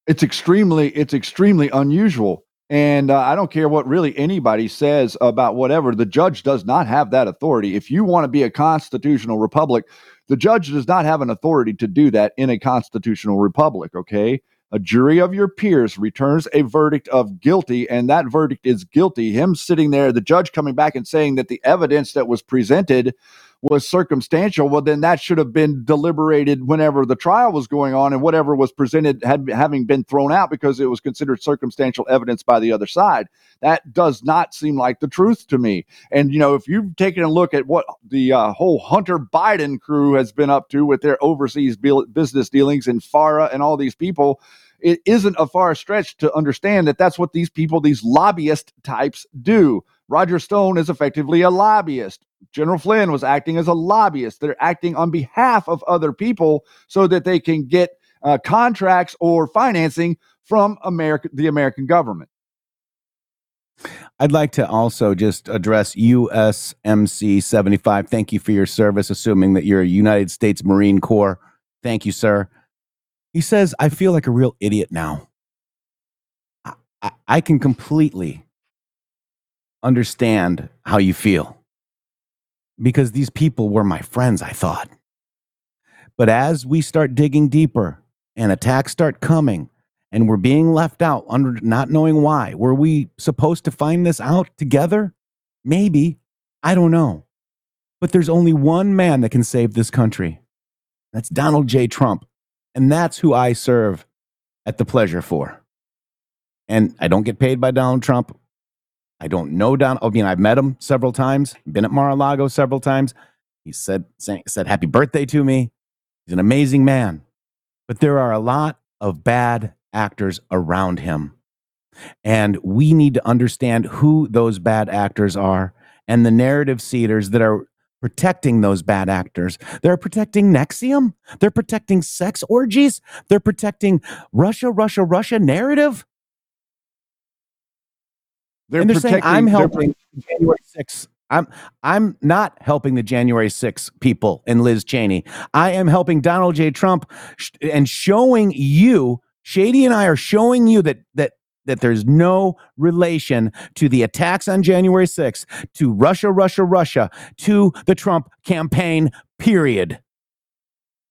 it's extremely it's extremely unusual and uh, i don't care what really anybody says about whatever the judge does not have that authority if you want to be a constitutional republic the judge does not have an authority to do that in a constitutional republic okay a jury of your peers returns a verdict of guilty and that verdict is guilty him sitting there the judge coming back and saying that the evidence that was presented was circumstantial, well, then that should have been deliberated whenever the trial was going on, and whatever was presented had having been thrown out because it was considered circumstantial evidence by the other side. That does not seem like the truth to me. And you know, if you've taken a look at what the uh, whole Hunter Biden crew has been up to with their overseas business dealings and FARA and all these people, it isn't a far stretch to understand that that's what these people, these lobbyist types, do. Roger Stone is effectively a lobbyist. General Flynn was acting as a lobbyist. They're acting on behalf of other people so that they can get uh, contracts or financing from America, the American government. I'd like to also just address USMC 75. Thank you for your service, assuming that you're a United States Marine Corps. Thank you, sir. He says, I feel like a real idiot now. I, I, I can completely understand how you feel because these people were my friends, I thought. But as we start digging deeper and attacks start coming, and we're being left out under not knowing why. Were we supposed to find this out together? Maybe. I don't know. But there's only one man that can save this country. That's Donald J. Trump. And that's who I serve at the pleasure for. And I don't get paid by Donald Trump. I don't know Donald. I mean, I've met him several times, been at Mar-a-Lago several times. He said, said happy birthday to me. He's an amazing man. But there are a lot of bad actors around him. And we need to understand who those bad actors are and the narrative seeders that are protecting those bad actors. They're protecting NXIVM. They're protecting sex orgies. They're protecting Russia, Russia, Russia narrative. They're and they're saying protecting- I'm helping January 6th. I'm I'm not helping the January 6th people and Liz Cheney. I am helping Donald J. Trump sh- and showing you, Shady and I are showing you that that that there's no relation to the attacks on January 6th, to Russia, Russia, Russia, to the Trump campaign, period.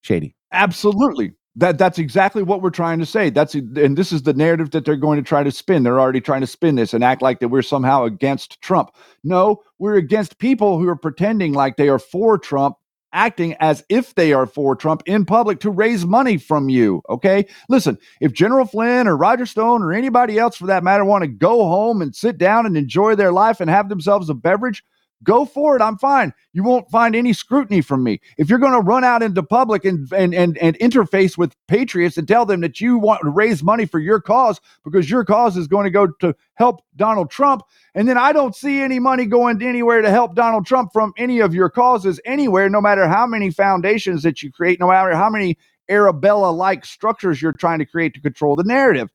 Shady. Absolutely. That that's exactly what we're trying to say. That's and this is the narrative that they're going to try to spin. They're already trying to spin this and act like that we're somehow against Trump. No, we're against people who are pretending like they are for Trump, acting as if they are for Trump in public to raise money from you. Okay? Listen, if General Flynn or Roger Stone or anybody else for that matter want to go home and sit down and enjoy their life and have themselves a beverage, go for it. I'm fine. You won't find any scrutiny from me. If you're going to run out into public and, and and and interface with patriots and tell them that you want to raise money for your cause because your cause is going to go to help Donald Trump, and then I don't see any money going anywhere to help Donald Trump from any of your causes anywhere, no matter how many foundations that you create, no matter how many Arabella-like structures you're trying to create to control the narrative.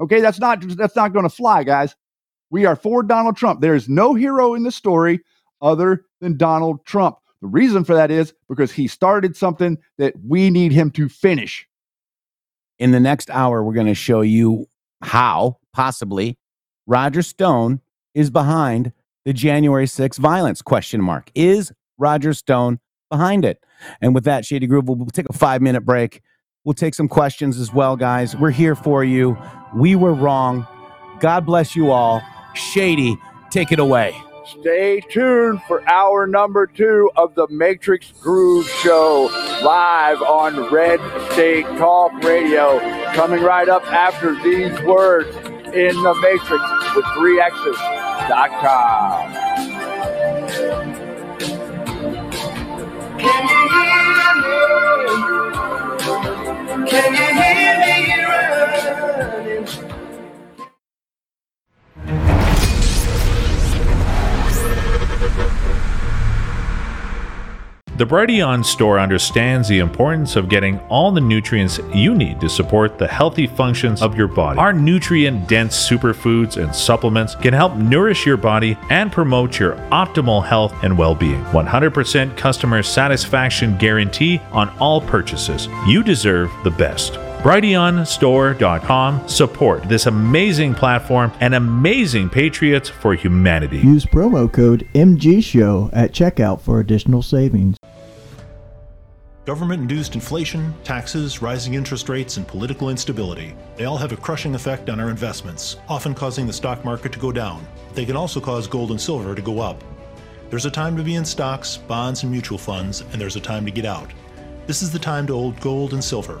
Okay, that's not that's not going to fly, guys. We are for Donald Trump. There is no hero in the story other than Donald Trump. The reason for that is because he started something that we need him to finish. In the next hour, we're going to show you how possibly Roger Stone is behind the January 6th violence question mark. Is Roger Stone behind it? And with that, Shady Groove, we'll take a five minute break. We'll take some questions as well, guys. We're here for you. We were wrong. God bless you all. Shady, take it away. Stay tuned for hour number two of the Matrix Groove Show live on Red State Talk Radio. Coming right up after these words in the Matrix with 3X's.com. Can you hear me? Can you hear me The Brighteon store understands the importance of getting all the nutrients you need to support the healthy functions of your body. Our nutrient dense superfoods and supplements can help nourish your body and promote your optimal health and well being. 100% customer satisfaction guarantee on all purchases. You deserve the best. BrighteonStore.com support this amazing platform and amazing patriots for humanity. Use promo code MGSHOW at checkout for additional savings. Government induced inflation, taxes, rising interest rates, and political instability. They all have a crushing effect on our investments, often causing the stock market to go down. They can also cause gold and silver to go up. There's a time to be in stocks, bonds, and mutual funds, and there's a time to get out. This is the time to hold gold and silver.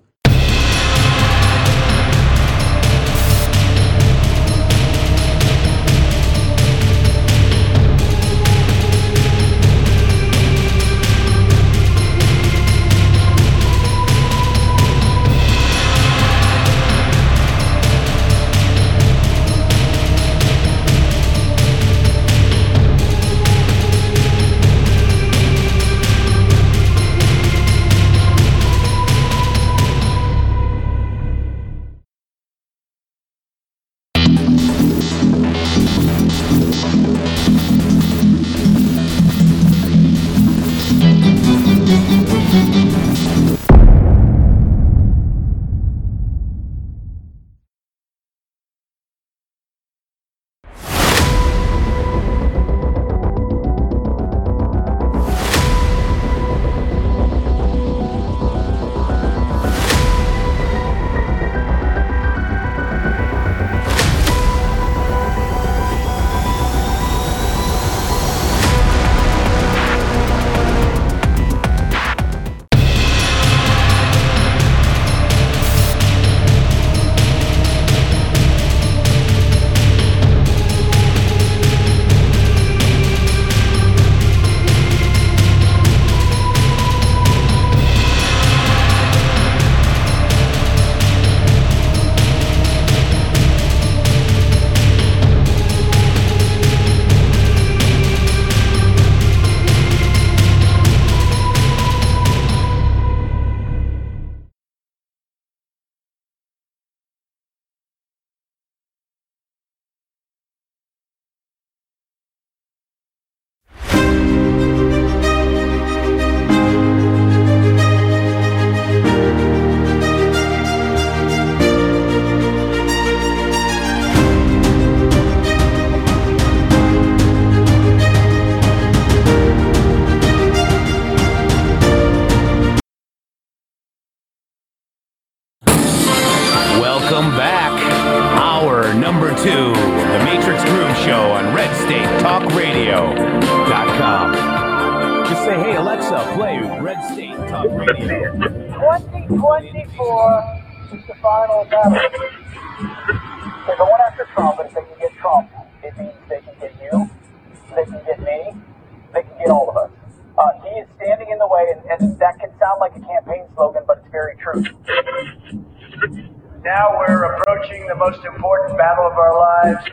The most important battle of our lives.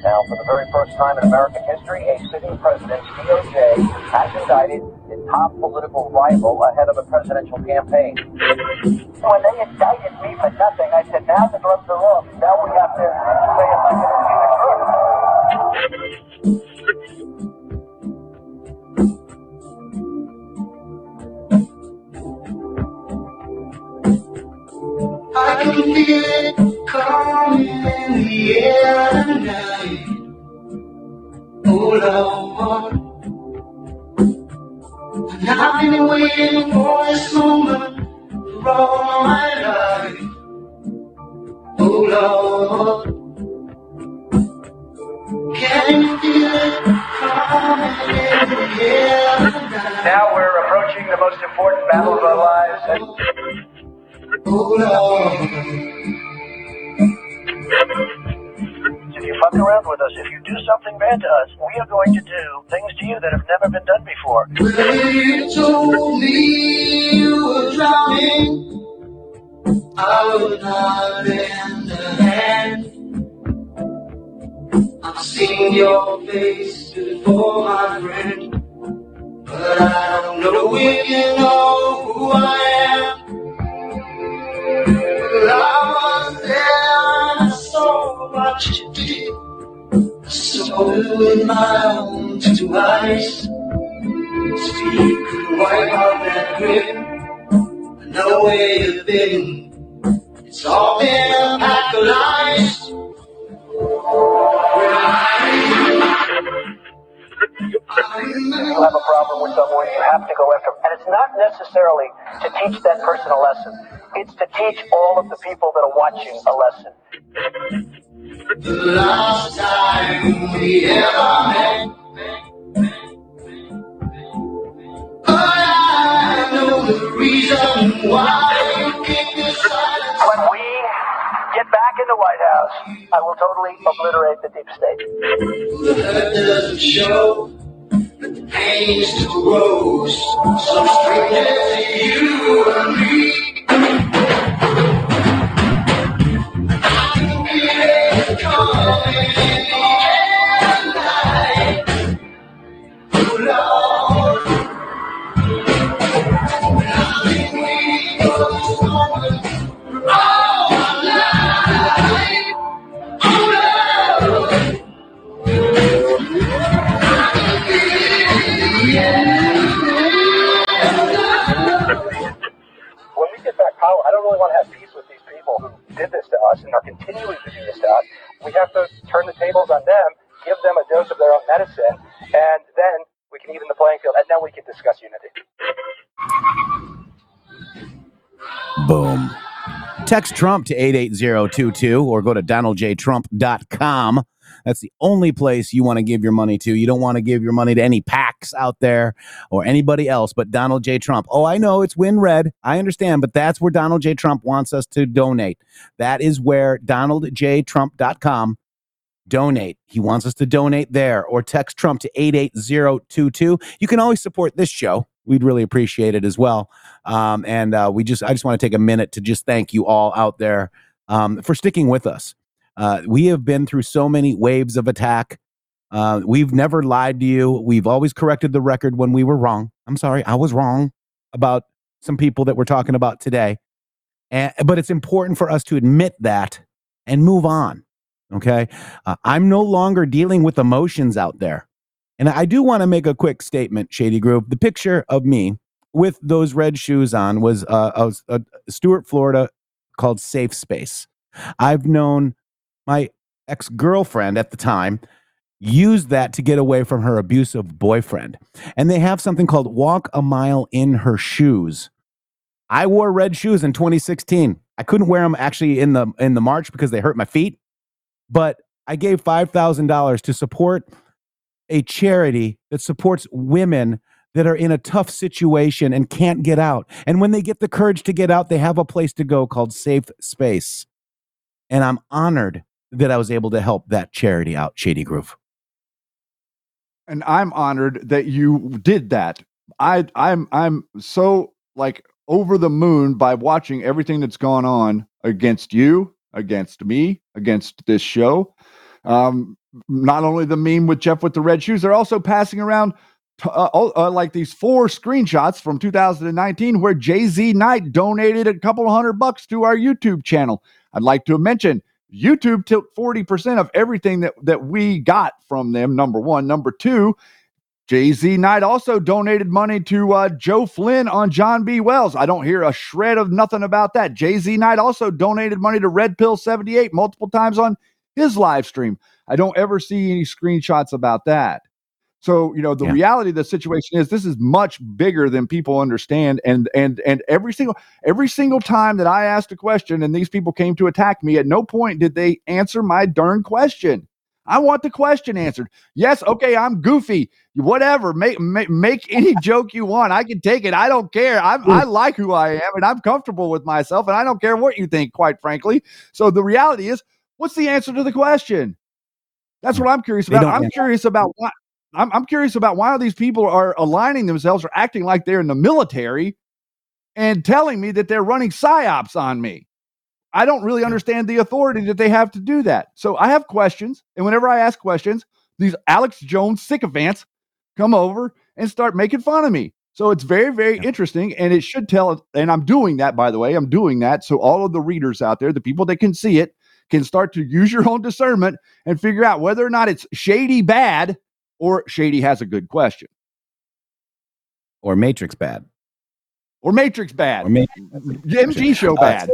Now, for the very first time in American history, a sitting president's DOJ, has indicted his top political rival ahead of a presidential campaign. When they indicted me for nothing, I said, now the drugs are Can you feel it coming in the air tonight? Now we're approaching the most important battle of our lives. Oh Lord. If you fuck around with us, if you do something bad to us, we are going to do things to you that have never been done before. When you told me you were drowning, I would not lend a hand. I've seen your face before, my friend, but I don't know if you know who I am. Well, I was there and I saw what you did. I saw it with my own two eyes. Speak could wipe out that grin. I know where you've been. It's all been a pack of lies. If you have a problem with someone, you have to go after them. And it's not necessarily to teach that person a lesson. It's to teach all of the people that are watching a lesson. The last time we ever met. But I know the reason why When we get back in the White House, I will totally obliterate the deep state. Doesn't show, the. Some strangers you and me. I feel it When we get back power, I don't really want to have peace with these people who did this to us and are continuing to do this to us. We have to turn the tables on them, give them a dose of their own medicine, and then we can even the playing field, and then we can discuss unity. Boom. Text Trump to 88022 or go to donaldjtrump.com. That's the only place you want to give your money to. You don't want to give your money to any PACs out there or anybody else but Donald J. Trump. Oh, I know it's WinRed. I understand, but that's where Donald J. Trump wants us to donate. That is where donaldjtrump.com donate. He wants us to donate there or text Trump to 88022. You can always support this show. We'd really appreciate it as well. Um, and uh, we just, I just want to take a minute to just thank you all out there um, for sticking with us. Uh, we have been through so many waves of attack. Uh, we've never lied to you. We've always corrected the record when we were wrong. I'm sorry, I was wrong about some people that we're talking about today. And, but it's important for us to admit that and move on. Okay. Uh, I'm no longer dealing with emotions out there. And I do want to make a quick statement, Shady Groove. The picture of me with those red shoes on was uh, a, a Stuart, Florida called Safe Space. I've known my ex girlfriend at the time used that to get away from her abusive boyfriend. And they have something called Walk a Mile in Her Shoes. I wore red shoes in 2016. I couldn't wear them actually in the in the March because they hurt my feet. but I gave $5,000 to support a charity that supports women that are in a tough situation and can't get out. And when they get the courage to get out, they have a place to go called Safe Space. And I'm honored that I was able to help that charity out, Shady Groove. and I'm honored that you did that. I I'm I'm so like over the moon by watching everything that's gone on against you, against me, against this show. Um, not only the meme with Jeff with the red shoes, they're also passing around t- uh, uh, like these four screenshots from 2019 where JZ Knight donated a couple hundred bucks to our YouTube channel. I'd like to mention YouTube took 40% of everything that, that we got from them, number one. Number two, JZ Knight also donated money to uh, Joe Flynn on John B. Wells. I don't hear a shred of nothing about that. JZ Knight also donated money to Red Pill 78 multiple times on his live stream. I don't ever see any screenshots about that. So, you know, the Yeah. reality of the situation is this is much bigger than people understand. And and and every single every single time that I asked a question and these people came to attack me, at no point did they answer my darn question. I want the question answered. Yes, okay, I'm goofy. Whatever. Make make, make any joke you want. I can take it. I don't care. I'm, I like who I am and I'm comfortable with myself and I don't care what you think, quite frankly. So the reality is, what's the answer to the question? That's what I'm curious about. I'm curious about why I'm, I'm curious about why these people are aligning themselves or acting like they're in the military and telling me that they're running psyops on me. I don't really understand the authority that they have to do that. So I have questions, and whenever I ask questions, these Alex Jones sycophants come over and start making fun of me. So it's very, very interesting, and it should tell. And I'm doing that, by the way. I'm doing that so all of the readers out there, the people that can see it, can start to use your own discernment and figure out whether or not it's shady bad or shady has a good question Or Matrix bad. or Matrix bad, Or MG show Uh, bad.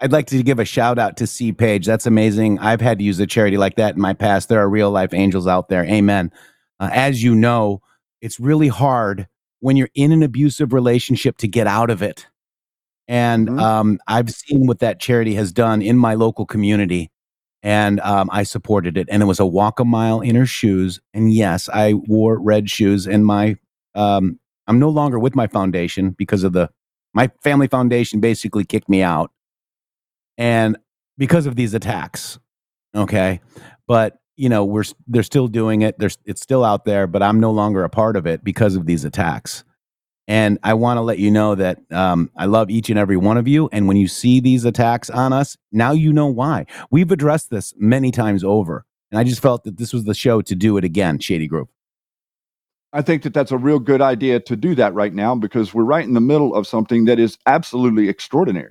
I'd like to give a shout out to C Page. That's amazing. I've had to use a charity like that in my past. There are real life angels out there. Amen. Uh, as you know, it's really hard when you're in an abusive relationship to get out of it. And um, I've seen what that charity has done in my local community. And um, I supported it. And it was a walk a mile in her shoes. And yes, I wore red shoes. And my, um, I'm no longer with my foundation because of the, my family foundation basically kicked me out and because of these attacks okay but you know we're they're still doing it there's it's still out there but i'm no longer a part of it because of these attacks and i want to let you know that um, i love each and every one of you and when you see these attacks on us now you know why we've addressed this many times over and i just felt that this was the show to do it again shady Groove I think that that's a real good idea to do that right now because we're right in the middle of something that is absolutely extraordinary.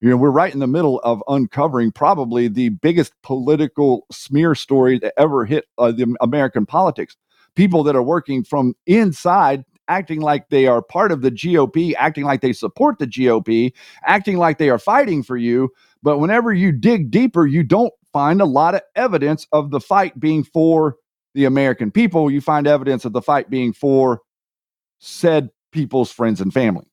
You know, we're right in the middle of uncovering probably the biggest political smear story that ever hit uh, the American politics. People that are working from inside, acting like they are part of the GOP, acting like they support the GOP, acting like they are fighting for you. But whenever you dig deeper, you don't find a lot of evidence of the fight being for the American people. You find evidence of the fight being for said people's friends and family.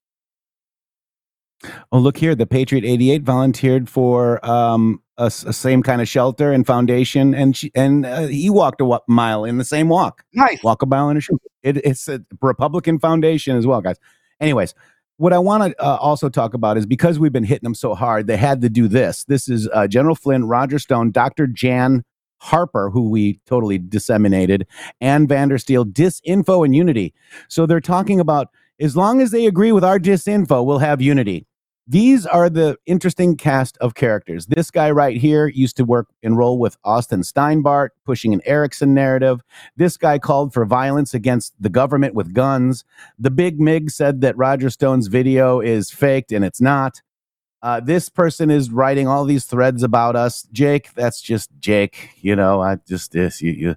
Oh, look here. The Patriot 88 volunteered for um, a, a same kind of shelter and foundation, and she, and uh, he walked a mile in the same walk. Nice. Walk a mile in a shoe. It, it's a Republican foundation as well, guys. Anyways, what I want to uh, also talk about is because we've been hitting them so hard, they had to do this. This is uh, General Flynn, Roger Stone, Dr. Jan Halper, who we totally disseminated, and Vandersteel, disinfo and unity. So they're talking about as long as they agree with our disinfo, we'll have unity. These are the interesting cast of characters. This guy right here used to work enroll with Austin Steinbart, pushing an Erickson narrative. This guy called for violence against the government with guns. The Big Mig said that Roger Stone's video is faked and it's not. Uh, this person is writing all these threads about us. Jake, that's just Jake. You know, I just this you. you.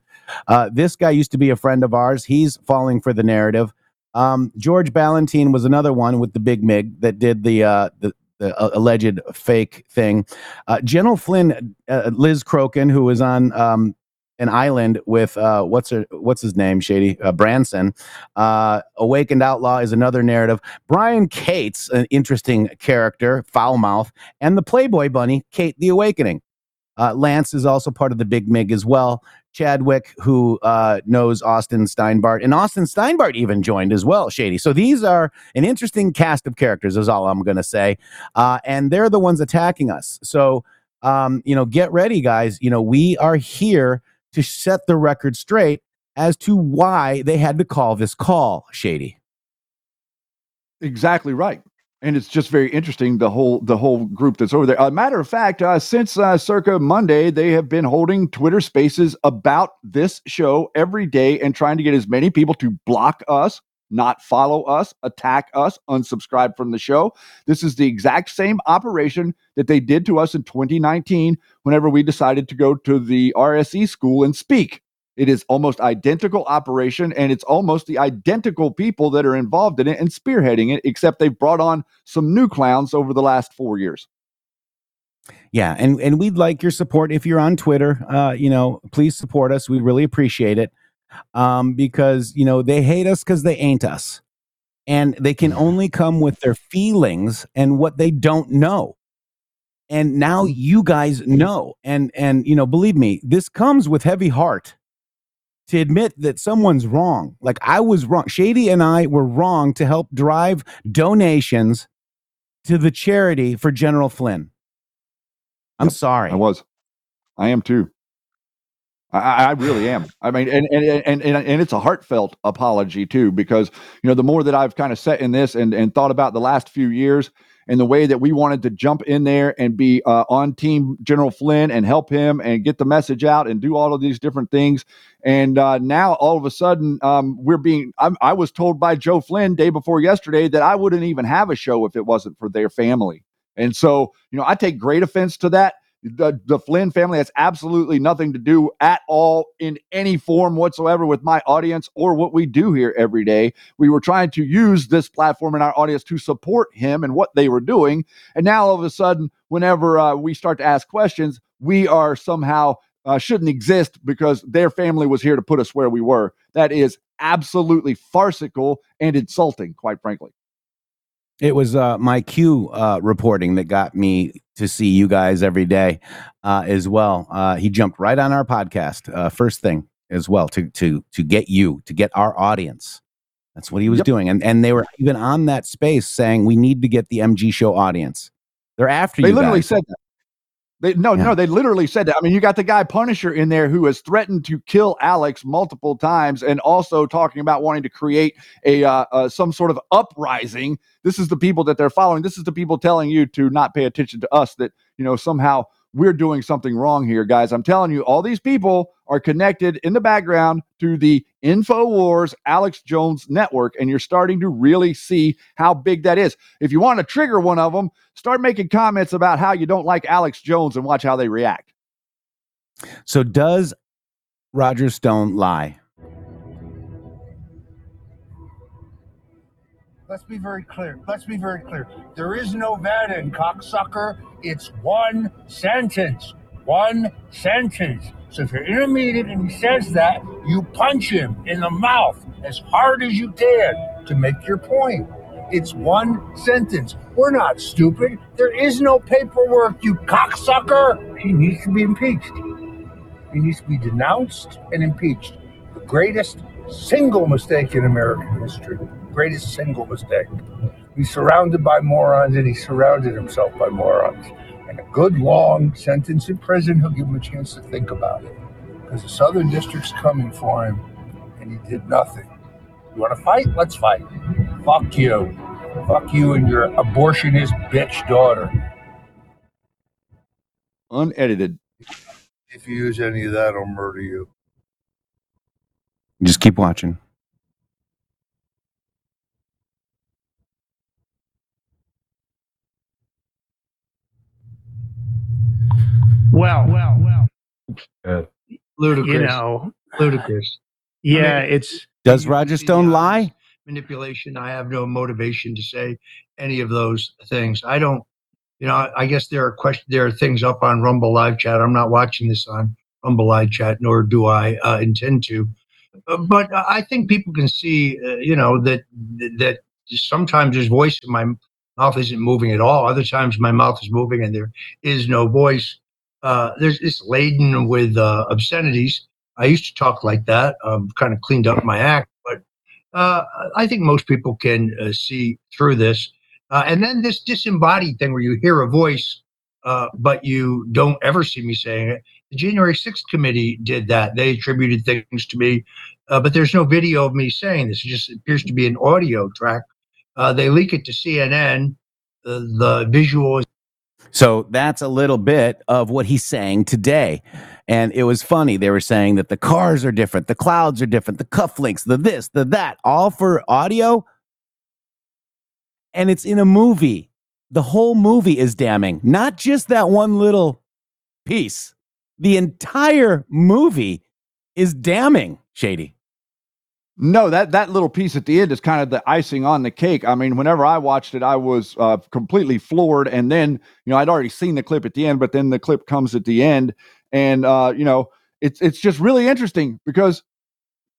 Uh, this guy used to be a friend of ours. He's falling for the narrative. Um, George Balloutine was another one with the big mig that did the uh, the, the uh, alleged fake thing. Uh, General Flynn, uh, Liz Crokin, who was on um, an island with uh, what's her, what's his name, Shady uh, Branson. Awakened Outlaw is another narrative. Brian Cates, an interesting character, foul mouth, and the Playboy Bunny, Kate the Awakening. Lance is also part of the Big Mig as well. Chadwick, who uh, knows Austin Steinbart, and Austin Steinbart even joined as well, Shady. So these are an interesting cast of characters, is all I'm going to say. Uh, and they're the ones attacking us. So, um, you know, get ready, guys. You know, we are here to set the record straight as to why they had to call this call, Shady. Exactly right. And it's just very interesting the whole the whole group that's over there. A matter of fact, uh, since uh, circa Monday, they have been holding Twitter Spaces about this show every day and trying to get as many people to block us, not follow us, attack us, unsubscribe from the show. This is the exact same operation that they did to us in 2019 whenever we decided to go to the RSE school and speak. It is almost identical operation, and it's almost the identical people that are involved in it and spearheading it, except they've brought on some new clowns over the last four years. Yeah, and and we'd like your support if you're on Twitter. Uh, you know, please support us. We really appreciate it. Um, because you know they hate us because they ain't us, and they can only come with their feelings and what they don't know. And now you guys know, and and you know, believe me, this comes with heavy heart to admit that someone's wrong. Like I was wrong. Shady and I were wrong to help drive donations to the charity for General Flynn. I'm sorry. I was. I am too. I, I really am. I mean, and, and and and and it's a heartfelt apology too, because you know the more that I've kind of sat in this and and thought about the last few years and the way that we wanted to jump in there and be uh, on Team General Flynn and help him and get the message out and do all of these different things. And uh, now all of a sudden, um, we're being. I'm, I was told by Joe Flynn day before yesterday that I wouldn't even have a show if it wasn't for their family. And so, you know, I take great offense to that the, the Flynn family has absolutely nothing to do at all in any form whatsoever with my audience or what we do here every day. We were trying to use this platform and our audience to support him and what they were doing. And now all of a sudden, whenever uh, we start to ask questions, we are somehow uh, shouldn't exist because their family was here to put us where we were. That is absolutely farcical and insulting, quite frankly. It was uh, my Q uh, reporting that got me to see you guys every day uh, as well. Uh, he jumped right on our podcast uh, first thing as well to to to get you to get our audience. That's what he was Yep. doing, and and they were even on that space saying we need to get the MG show audience. They're after you. They you. literally guys. said that. They, no, no, they literally said that. I mean, you got the guy Punisher in there who has threatened to kill Alex multiple times, and also talking about wanting to create a uh, uh, some sort of uprising. This is the people that they're following. This is the people telling you to not pay attention to us. That you know somehow we're doing something wrong here, guys. I'm telling you, all these people are connected in the background to the InfoWars Alex Jones network, and you're starting to really see how big that is. If you want to trigger one of them, start making comments about how you don't like Alex Jones and watch how they react. So does Roger Stone lie? Let's be very clear. Let's be very clear. There is no that in cocksucker. It's one sentence. One sentence. So if you're intermediate and he says that, you punch him in the mouth as hard as you can to make your point. It's one sentence. We're not stupid. There is no paperwork, you cocksucker. He needs to be impeached. He needs to be denounced and impeached. The greatest single mistake in American history. Greatest single mistake. He's surrounded by morons and he surrounded himself by morons. And a good long sentence in prison, he'll give him a chance to think about it. Because the Southern District's coming for him and he did nothing. You want to fight? Let's fight. Fuck you. Fuck you and your abortionist bitch daughter. Unedited. If you use any of that, I'll murder you. Just keep watching. Well, well, well. ludicrous. You know, ludicrous. Yeah, I mean, it's. Does Roger Stone lie? manipulation. I have no motivation to say any of those things. I don't. You know, I guess there are questions. There are things up on Rumble Live Chat. I'm not watching this on Rumble Live Chat, nor do I uh, intend to. Uh, but I think people can see, uh, you know, that that sometimes his voice in my mouth isn't moving at all. Other times my mouth is moving and there is no voice. Uh, there's it's laden with uh, obscenities. I used to talk like that. Um, kind of cleaned up my act, but uh, I think most people can uh, see through this. Uh, and then this disembodied thing where you hear a voice, uh, but you don't ever see me saying it. The January 6th committee did that. They attributed things to me, but there's no video of me saying this. It just appears to be an audio track. They leak it to CNN. The visual is So that's a little bit of what he's saying today. And it was funny. They were saying that the cars are different, the clouds are different, the cufflinks, the this, the that, all for audio. And it's in a movie. The whole movie is damning, not just that one little piece. The entire movie is damning, Shady. No, that that little piece at the end is kind of the icing on the cake. I mean, whenever I watched it, I was uh, completely floored. And then, you know, I'd already seen the clip at the end, but then the clip comes at the end, and uh, you know, it's it's just really interesting because,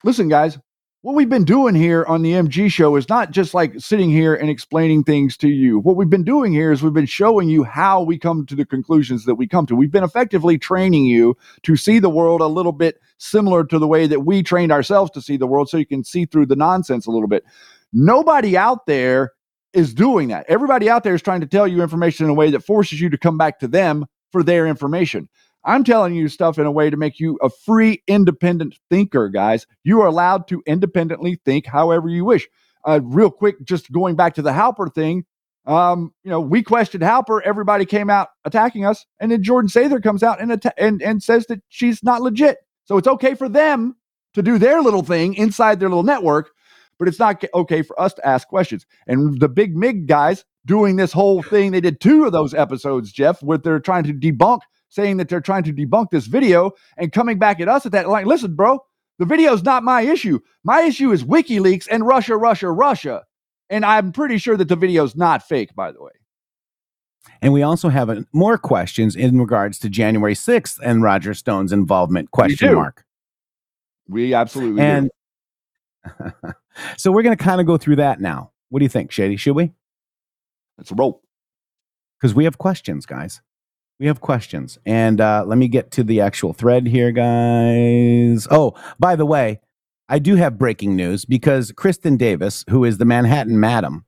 listen, guys, what we've been doing here on the MG show is not just like sitting here and explaining things to you. What we've been doing here is we've been showing you how we come to the conclusions that we come to. We've been effectively training you to see the world a little bit similar to the way that we trained ourselves to see the world so you can see through the nonsense a little bit. Nobody out there is doing that. Everybody out there is trying to tell you information in a way that forces you to come back to them for their information. I'm telling you stuff in a way to make you a free, independent thinker, guys. You are allowed to independently think however you wish. Uh, real quick, just going back to the Halper thing, um, you know, we questioned Halper. Everybody came out attacking us, and then Jordan Sather comes out and and and says that she's not legit. So it's okay for them to do their little thing inside their little network, but it's not okay for us to ask questions. And the Big Mig guys doing this whole thing, they did two of those episodes, Jeff, where they're trying to debunk saying that they're trying to debunk this video and coming back at us at that like listen bro the video's not my issue my issue is wikileaks and russia russia russia and i'm pretty sure that the video's not fake by the way And we also have uh, more questions in regards to January 6th and Roger Stone's involvement. Question do. mark. we absolutely And so we're going to kind of go through that now. What do you think, Shady? Should we? Let's roll. Because we have questions, guys. We have questions. And uh, let me get to the actual thread here, guys. Oh, by the way, I do have breaking news because Kristen Davis, who is the Manhattan Madam,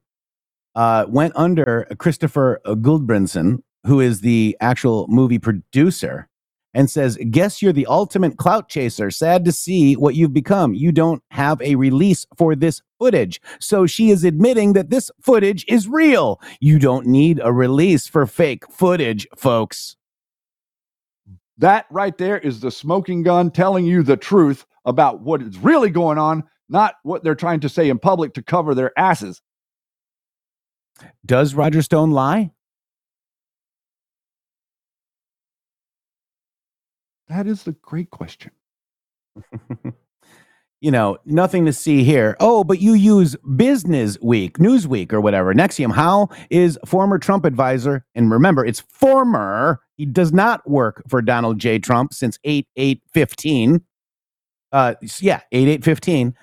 uh, went under Christopher Guldbrandsen, who is the actual movie producer, and says, Guess you're the ultimate clout chaser. Sad to see what you've become. You don't have a release for this footage. So she is admitting that this footage is real. You don't need a release for fake footage, folks. that right there is the smoking gun telling you the truth about what is really going on not what they're trying to say in public to cover their asses Does Roger Stone lie? That is the great question you know, nothing to see here. Oh, but you use Business Week, Newsweek, or whatever. NXIVM, how is former Trump advisor, and remember, it's former, he does not work for Donald J. Trump since 8 8 15. Uh, yeah, 8 8 15.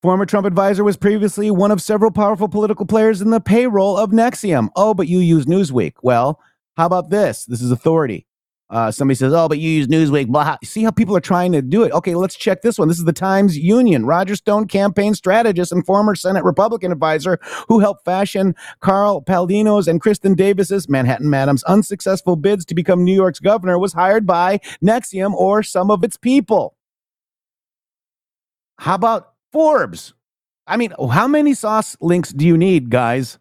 Former Trump advisor was previously one of several powerful political players in the payroll of NXIVM. Oh, but you use Newsweek. Well, how about this? This is authority. Uh, somebody says, "Oh, but you use Newsweek." Blah. See how people are trying to do it. Okay, let's check this one. This is the Times Union. Roger Stone, campaign strategist and former Senate Republican advisor, who helped fashion Carl Paladino's and Kristen Davis's Manhattan Madam's unsuccessful bids to become New York's governor, was hired by NXIVM or some of its people. How about Forbes? I mean, how many sauce links do you need, guys?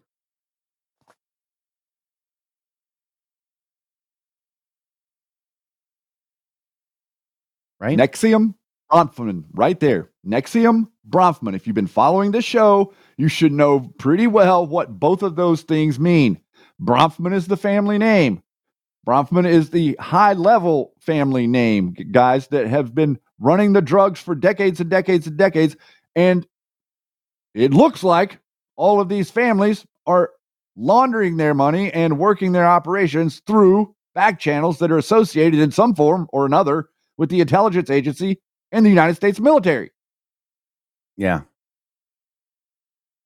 Right? NXIVM Bronfman, right there. NXIVM Bronfman. If you've been following the show, you should know pretty well what both of those things mean. Bronfman is the family name. Bronfman is the high level family name, guys that have been running the drugs for decades and decades and decades. And it looks like all of these families are laundering their money and working their operations through back channels that are associated in some form or another with the intelligence agency and the United States military. Yeah.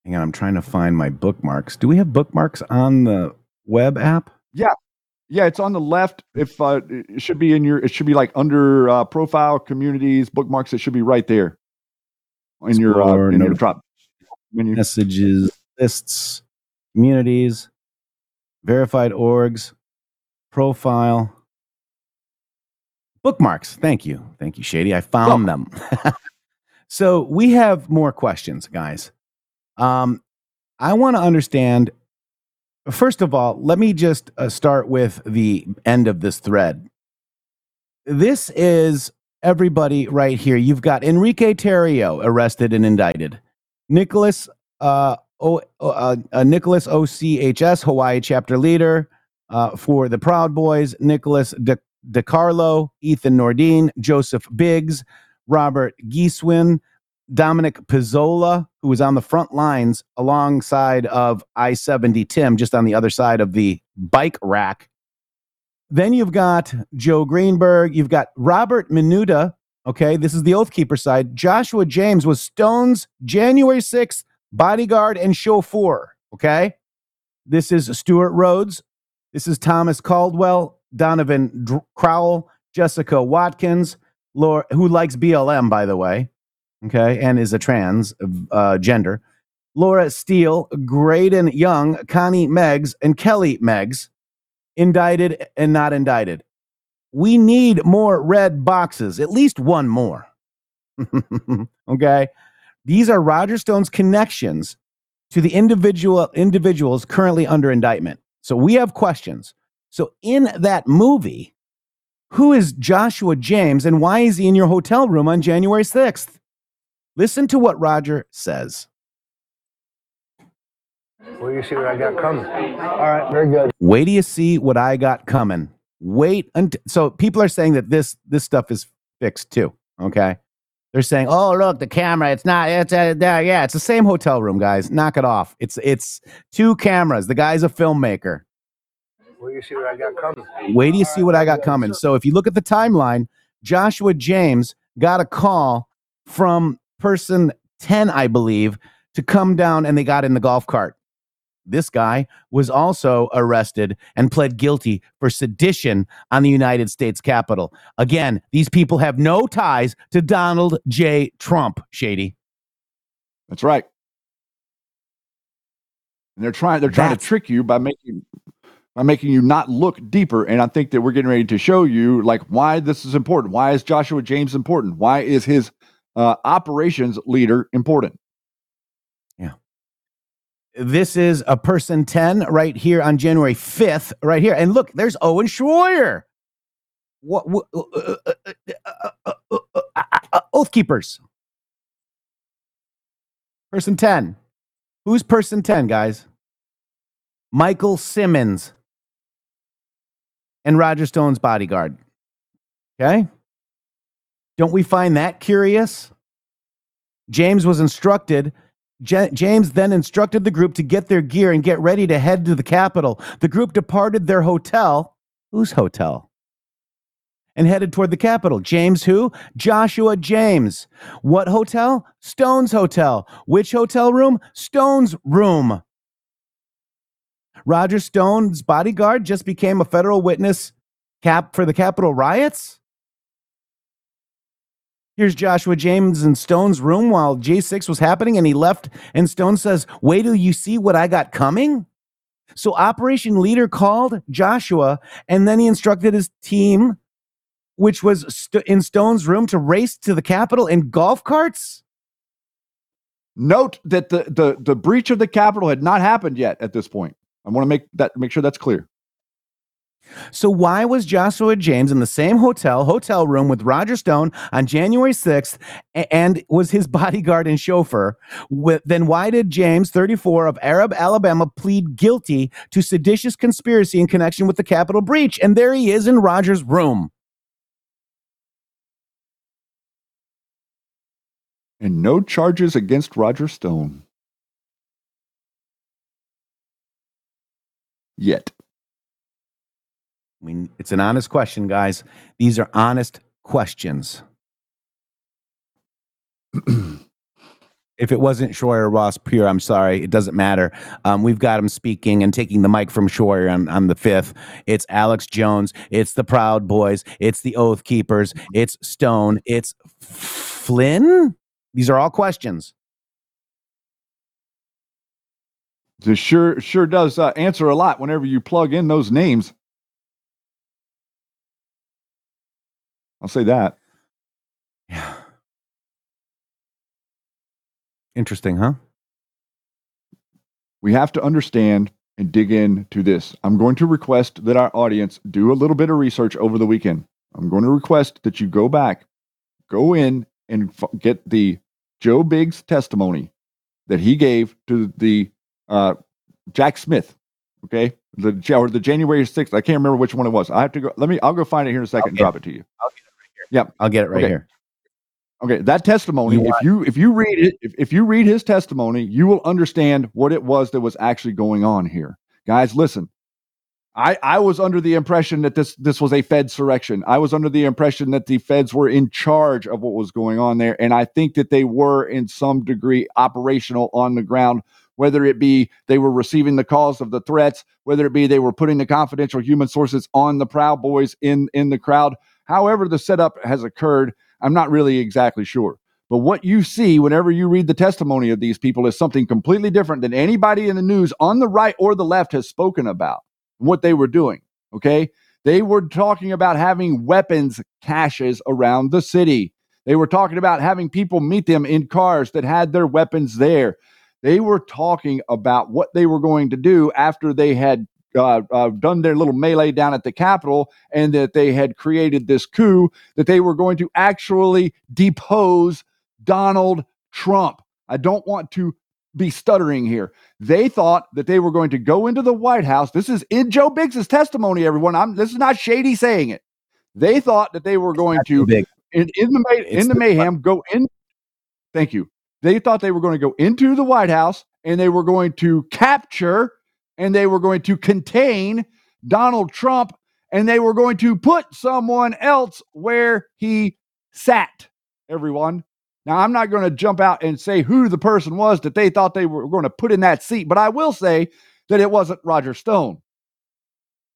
Hang on, I'm trying to find my bookmarks. Do we have bookmarks on the web app? Yeah. Yeah, it's on the left. If uh, it should be in your, it should be like under uh, profile, communities, bookmarks. It should be right there in your uh, in your drop menu. messages, lists, communities, verified orgs, profile, bookmarks. Thank you. Thank you, Shady. I found them. so we have more questions, guys. Um, I want to understand. First of all, let me just uh, start with the end of this thread. This is everybody right here. You've got Enrique Tarrio arrested and indicted. Nicholas uh, o, uh, uh, Nicholas OCHS Hawaii chapter leader uh, for the Proud Boys. Nicholas De- DeCarlo, Ethan Nordean, Joseph Biggs, Robert Gieswein, Dominic Pezzola, who was on the front lines alongside of I 70 Tim, just on the other side of the bike rack. Then you've got Joe Greenberg. You've got Robert Minuta. Okay, this is the Oath Keeper side. Joshua James was Stone's January 6th bodyguard and chauffeur. Okay, this is Stewart Rhodes. This is Thomas Caldwell, Donovan Crowl, Jessica Watkins, Laura, who likes BLM, by the way. Okay, and is a trans uh, gender. Laura Steele, Graydon Young, Connie Meggs, and Kelly Meggs indicted and not indicted. We need more red boxes, at least one more. okay. These are Roger Stone's connections to the individual individuals currently under indictment. So we have questions. So in that movie, who is Joshua James and why is he in your hotel room on January 6th? Listen to what Roger says. Well, you see what I got coming. All right, very good. Wait till you see what I got coming. Wait until so people are saying that this this stuff is fixed too. Okay. They're saying, "Oh, look, the camera. It's not. It's uh, there. Yeah, it's the same hotel room, guys. Knock it off. It's it's two cameras. The guy's a filmmaker. Well, you see what I got coming. Wait till you see what I got coming. So if you look at the timeline, Joshua James got a call from person 10, I believe, to come down and they got in the golf cart. This guy was also arrested and pled guilty for sedition on the United States Capitol. Again, these people have no ties to Donald J. Trump, Shady. That's right. And they're trying they're trying That's- to trick you by making by making you not look deeper. And I think that we're getting ready to show you like why this is important. Why is Joshua James important? Why is his uh, operations leader important? Yeah. This is a person 10 right here on January 5th, right here. And look, there's Owen Schroyer. What, what uh, uh, Oath Keepers. Person 10. Who's person 10, guys? Michael Simmons and Roger Stone's bodyguard. Okay? Don't we find that curious? James was instructed. Ja- James then instructed the group to get their gear and get ready to head to the Capitol. The group departed their hotel. Whose hotel? And headed toward the Capitol. James who? Joshua James. What hotel? Stone's hotel. Which hotel room? Stone's room. Roger Stone's bodyguard just became a federal witness cap for the Capitol riots? Here's Joshua James in Stone's room while J6 was happening, and he left. And Stone says, Wait till you see what I got coming. So, Operation Leader called Joshua, and then he instructed his team, which was st- in Stone's room, to race to the Capitol in golf carts. Note that the the the breach of the Capitol had not happened yet at this point. I want to make that make sure that's clear. So why was Joshua James in the same hotel hotel room with Roger Stone on January 6th and was his bodyguard and chauffeur? With, then why did James, 34 of Arab, Alabama, plead guilty to seditious conspiracy in connection with the Capitol breach? And there he is in Roger's room. And no charges against Roger Stone. Yet. I mean, it's an honest question, guys. These are honest questions. If it wasn't Schroyer Ross Pure, I'm sorry. It doesn't matter. Um, we've got him speaking and taking the mic from Schroyer on, on the fifth. It's Alex Jones. It's the Proud Boys. It's the Oath Keepers. It's Stone. It's Flynn. These are all questions. This sure sure does uh, answer a lot whenever you plug in those names. I'll say that. Yeah. Interesting, huh? We have to understand and dig into this. I'm going to request that our audience do a little bit of research over the weekend. I'm going to request that you go back, go in and f- get the Joe Biggs testimony that he gave to the uh, Jack Smith. Okay, the or the January 6th. I can't remember which one it was. I have to go. Let me. I'll go find it here in a second and drop it to you. I'll get it right here. Yep. I'll get it right Okay. here. Okay, that testimony. You if you if you read it, if, if you read his testimony, you will understand what it was that was actually going on here. Guys, listen. I I was under the impression that this this was a Fed surrection. I was under the impression that the Feds were in charge of what was going on there, and I think that they were in some degree operational on the ground. Whether it be they were receiving the calls of the threats, whether it be they were putting the confidential human sources on the Proud Boys in in the crowd. However, the setup has occurred, I'm not really exactly sure. But what you see whenever you read the testimony of these people is something completely different than anybody in the news on the right or the left has spoken about what they were doing. Okay. They were talking about having weapons caches around the city. They were talking about having people meet them in cars that had their weapons there. They were talking about what they were going to do after they had uh, uh, done their little melee down at the Capitol and that they had created this coup, that they were going to actually depose Donald Trump. I don't want to be stuttering here. They thought that they were going to go into the White House. This is in Joe Biggs' testimony, everyone. I'm, this is not shady saying it. They thought that they were going to, in, in the, in the mayhem, go in. Thank you. They thought they were going to go into the White House and they were going to capture and they were going to contain Donald Trump and they were going to put someone else where he sat, everyone. Now, I'm not going to jump out and say who the person was that they thought they were going to put in that seat, but I will say that it wasn't Roger Stone.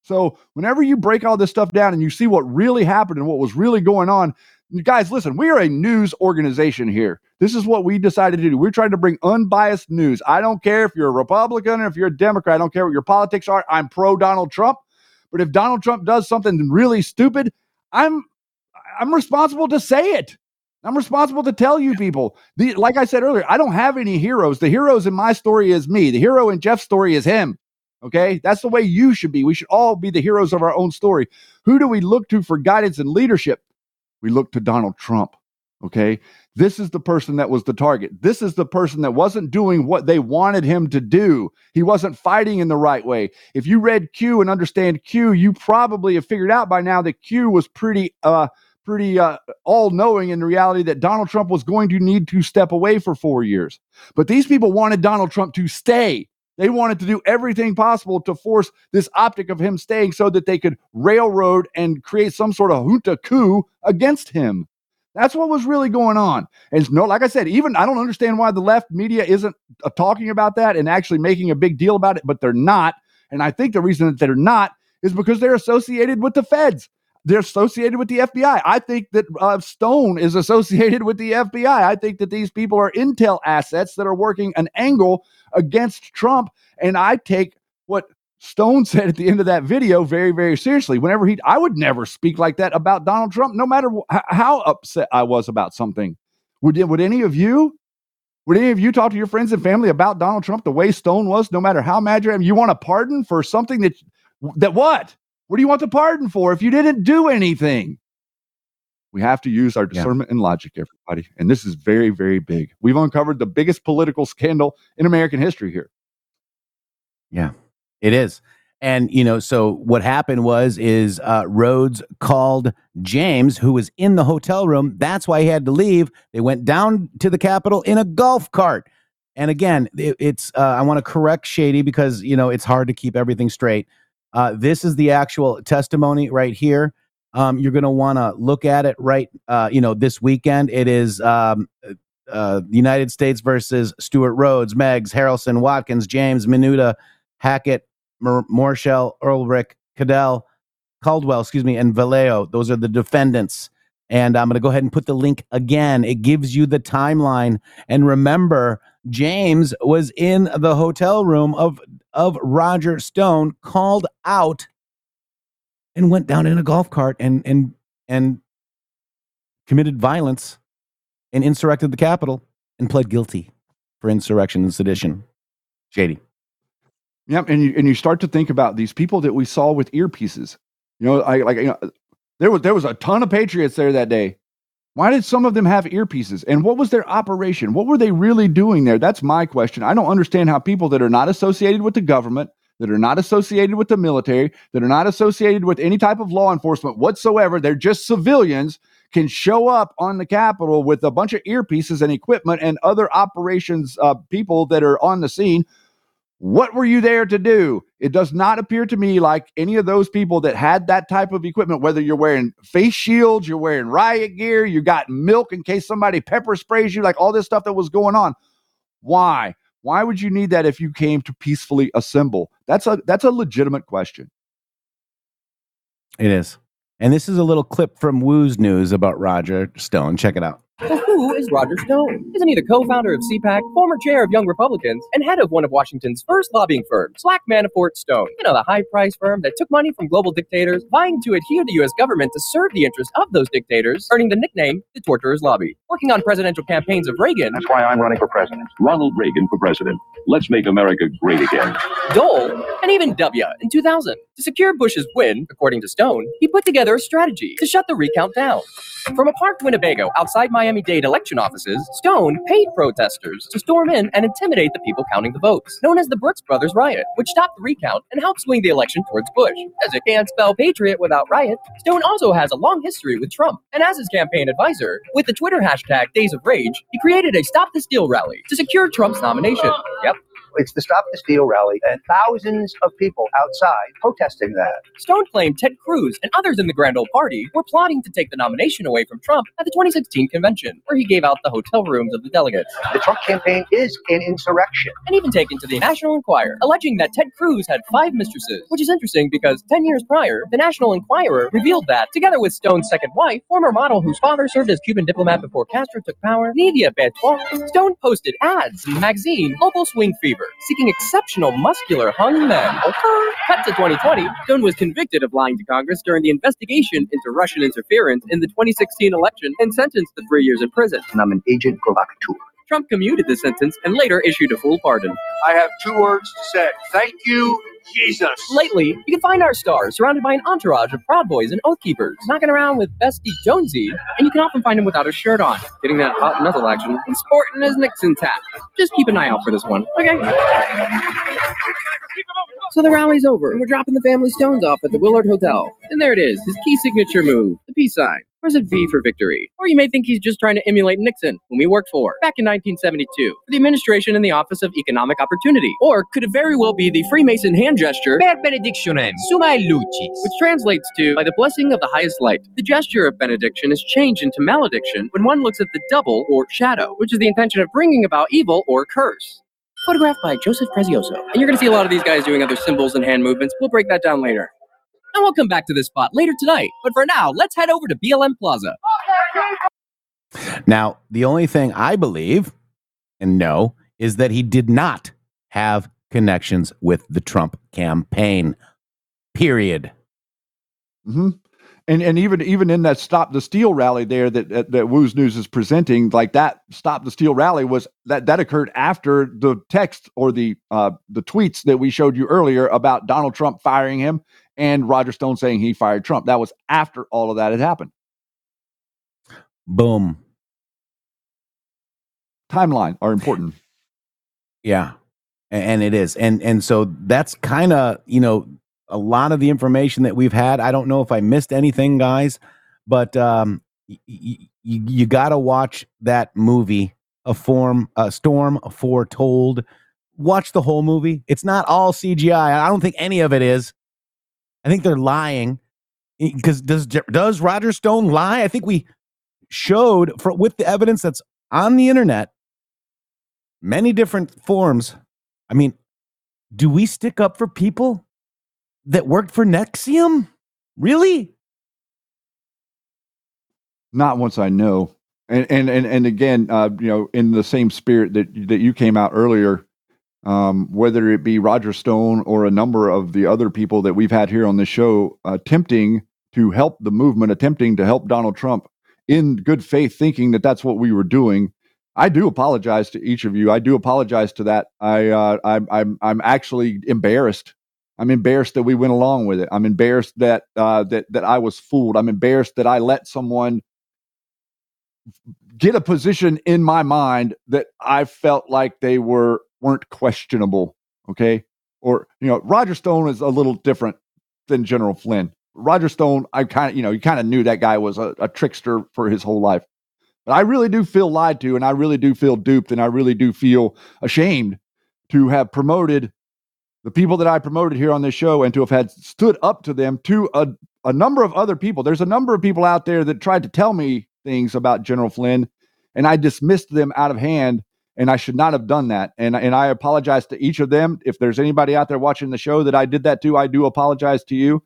So, whenever you break all this stuff down and you see what really happened and what was really going on, guys, listen, we are a news organization here. This is what we decided to do. We're trying to bring unbiased news. I don't care if you're a Republican or if you're a Democrat. I don't care what your politics are. I'm pro Donald Trump. But if Donald Trump does something really stupid, I'm I'm responsible to say it. I'm responsible to tell you people. The, like I said earlier, I don't have any heroes. The heroes in my story is me. The hero in Jeff's story is him. Okay, that's the way you should be. We should all be the heroes of our own story. Who do we look to for guidance and leadership? We look to Donald Trump. Okay, this is the person that was the target. This is the person that wasn't doing what they wanted him to do. He wasn't fighting in the right way. If you read Q and understand Q, you probably have figured out by now that Q was pretty uh pretty uh, all knowing in reality that Donald Trump was going to need to step away for 4 years. But these people wanted Donald Trump to stay. They wanted to do everything possible to force this optic of him staying so that they could railroad and create some sort of junta coup against him. That's what was really going on. And no, like I said, even I don't understand why the left media isn't uh, talking about that and actually making a big deal about it, but they're not. And I think the reason that they're not is because they're associated with the feds. They're associated with the FBI. I think that uh, Stone is associated with the FBI. I think that these people are intel assets that are working an angle against Trump. And I take what Stone said at the end of that video very, very seriously. Whenever he, I would never speak like that about Donald Trump, no matter wh- how upset I was about something. Would would any of you? Would any of you talk to your friends and family about Donald Trump the way Stone was, no matter how mad you are? You want a pardon for something that that what? What do you want the pardon for if you didn't do anything? We have to use our discernment and logic, everybody. And this is very, very big. We've uncovered the biggest political scandal in American history here. Yeah, it is. And you know, so what happened was is uh, Rhodes called James, who was in the hotel room. That's why he had to leave. They went down to the Capitol in a golf cart. And again, it, it's uh, I want to correct Shady because you know it's hard to keep everything straight. Uh, this is the actual testimony right here. Um, you're going to want to look at it right, uh, you know, this weekend. It is um, uh, United States versus Stewart Rhodes, Meggs, Harrelson, Watkins, James, Minuta, Hackett, Mer- Moerschel, Ulrich, Cadell, Caldwell, excuse me, and Vallejo. Those are the defendants. And I'm going to go ahead and put the link again. It gives you the timeline. And remember, James was in the hotel room of, of Roger Stone, called out, and went down in a golf cart and and and committed violence and insurrected the Capitol and pled guilty for insurrection and sedition. Shady. Yep, and you and you start to think about these people that we saw with earpieces. You know, I like you know, there was there was a ton of patriots there that day. Why did some of them have earpieces? And what was their operation? What were they really doing there? That's my question. I don't understand how people that are not associated with the government, that are not associated with the military, that are not associated with any type of law enforcement whatsoever, they're just civilians, can show up on the Capitol with a bunch of earpieces and equipment and other operations uh, people that are on the scene. What were you there to do? It does not appear to me like any of those people that had that type of equipment, whether you're wearing face shields, you're wearing riot gear, you got milk in case somebody pepper sprays you, like all this stuff that was going on. Why? Why would you need that if you came to peacefully assemble? That's a that's a legitimate question. It is. And this is a little clip from WOOZNEWS about Roger Stone. Check it out. So who is Roger Stone? Isn't he the co-founder of CPAC, former chair of Young Republicans, and head of one of Washington's first lobbying firms, Black Manafort Stone? You know, the high-priced firm that took money from global dictators, vying to adhere to the U.S. government to serve the interests of those dictators, earning the nickname the Torturer's Lobby. Working on presidential campaigns of Reagan, That's why I'm running for president. Ronald Reagan for president. Let's make America great again. Dole, and even W in 2000. To secure Bush's win, according to Stone, he put together a strategy to shut the recount down. From a parked Winnebago outside Miami Dade election offices, Stone paid protesters to storm in and intimidate the people counting the votes, known as the Brooks Brothers Riot, which stopped the recount and helped swing the election towards Bush. As it can't spell patriot without riot, Stone also has a long history with Trump, and as his campaign advisor, with the Twitter hashtag Days of Rage, he created a Stop the Steal rally to secure Trump's nomination. Yep, It's the Stop the Steal rally and thousands of people outside protesting that. Stone claimed Ted Cruz and others in the Grand Old Party were plotting to take the nomination away from Trump at the 2016 convention, where he gave out the hotel rooms of the delegates. The Trump campaign is an insurrection. And even taken to the National Enquirer, alleging that Ted Cruz had five mistresses, which is interesting because 10 years prior, the National Enquirer revealed that, together with Stone's second wife, former model whose father served as Cuban diplomat before Castro took power, Nydia Bertran, Stone posted ads in the magazine Local Swing Fever, seeking exceptional muscular hung men. Cut to 2020, Stone was convicted of lying to Congress during the investigation into Russian interference in the 2016 election and sentenced to three years in prison. And I'm an agent provocateur. Trump commuted the sentence and later issued a full pardon. I have two words to say. Thank you, Jesus. Lately, you can find our star surrounded by an entourage of Proud Boys and Oath Keepers, knocking around with Bestie Jonesy, and you can often find him without his shirt on, getting that hot nuzzle action, and sporting his Nixon tap. Just keep an eye out for this one, okay? So the rally's over, and we're dropping the family stones off at the Willard Hotel. And there it is, his key signature move, the peace sign. Or is it V for victory? Or you may think he's just trying to emulate Nixon, whom he worked for back in 1972, for the administration in the Office of Economic Opportunity. Or could it very well be the Freemason hand gesture, Per benedictionem summae lucis, which translates to, by the blessing of the highest light. The gesture of benediction is changed into malediction when one looks at the double or shadow, which is the intention of bringing about evil or curse. Photographed by Joseph Prezioso. And you're going to see a lot of these guys doing other symbols and hand movements. We'll break that down later. And we'll come back to this spot later tonight. But for now, let's head over to BLM Plaza. Now, the only thing I believe and know is that he did not have connections with the Trump campaign. Period. hmm And and even even in that stop the steal rally there that that, that WOOZNEWS is presenting, like that stop the steal rally was that that occurred after the text or the uh, the tweets that we showed you earlier about Donald Trump firing him and Roger Stone saying he fired Trump. That was after all of that had happened. Boom. Timeline are important. Yeah. And it is. And and so that's kind of, you know, a lot of the information that we've had. I don't know if I missed anything, guys, but um y- y- you got to watch that movie, A Form a Storm Foretold. Watch the whole movie. It's not all CGI. I don't think any of it is. I think they're lying. Because does does Roger Stone lie? I think we showed for with the evidence that's on the internet, many different forms. I mean, do we stick up for people that worked for NXIVM? Really? Not once I know. And and and, and again, uh, you know, in the same spirit that that you came out earlier, um, whether it be Roger Stone or a number of the other people that we've had here on the show, attempting to help the movement, attempting to help Donald Trump in good faith, thinking that that's what we were doing. I do apologize to each of you. I do apologize to that. I uh, I'm I'm I'm actually embarrassed. I'm embarrassed that we went along with it. I'm embarrassed that uh, that that I was fooled. I'm embarrassed that I let someone get a position in my mind that I felt like they were weren't questionable. Okay, or you know, Roger Stone is a little different than General Flynn. Roger Stone, I kind of you know, you kind of knew that guy was a, a trickster for his whole life. But I really do feel lied to, and I really do feel duped, and I really do feel ashamed to have promoted the people that I promoted here on this show and to have had stood up to them to a, a number of other people. There's a number of people out there that tried to tell me things about General Flynn, and I dismissed them out of hand, and I should not have done that. And and I apologize to each of them. If there's anybody out there watching the show that I did that to, I do apologize to you.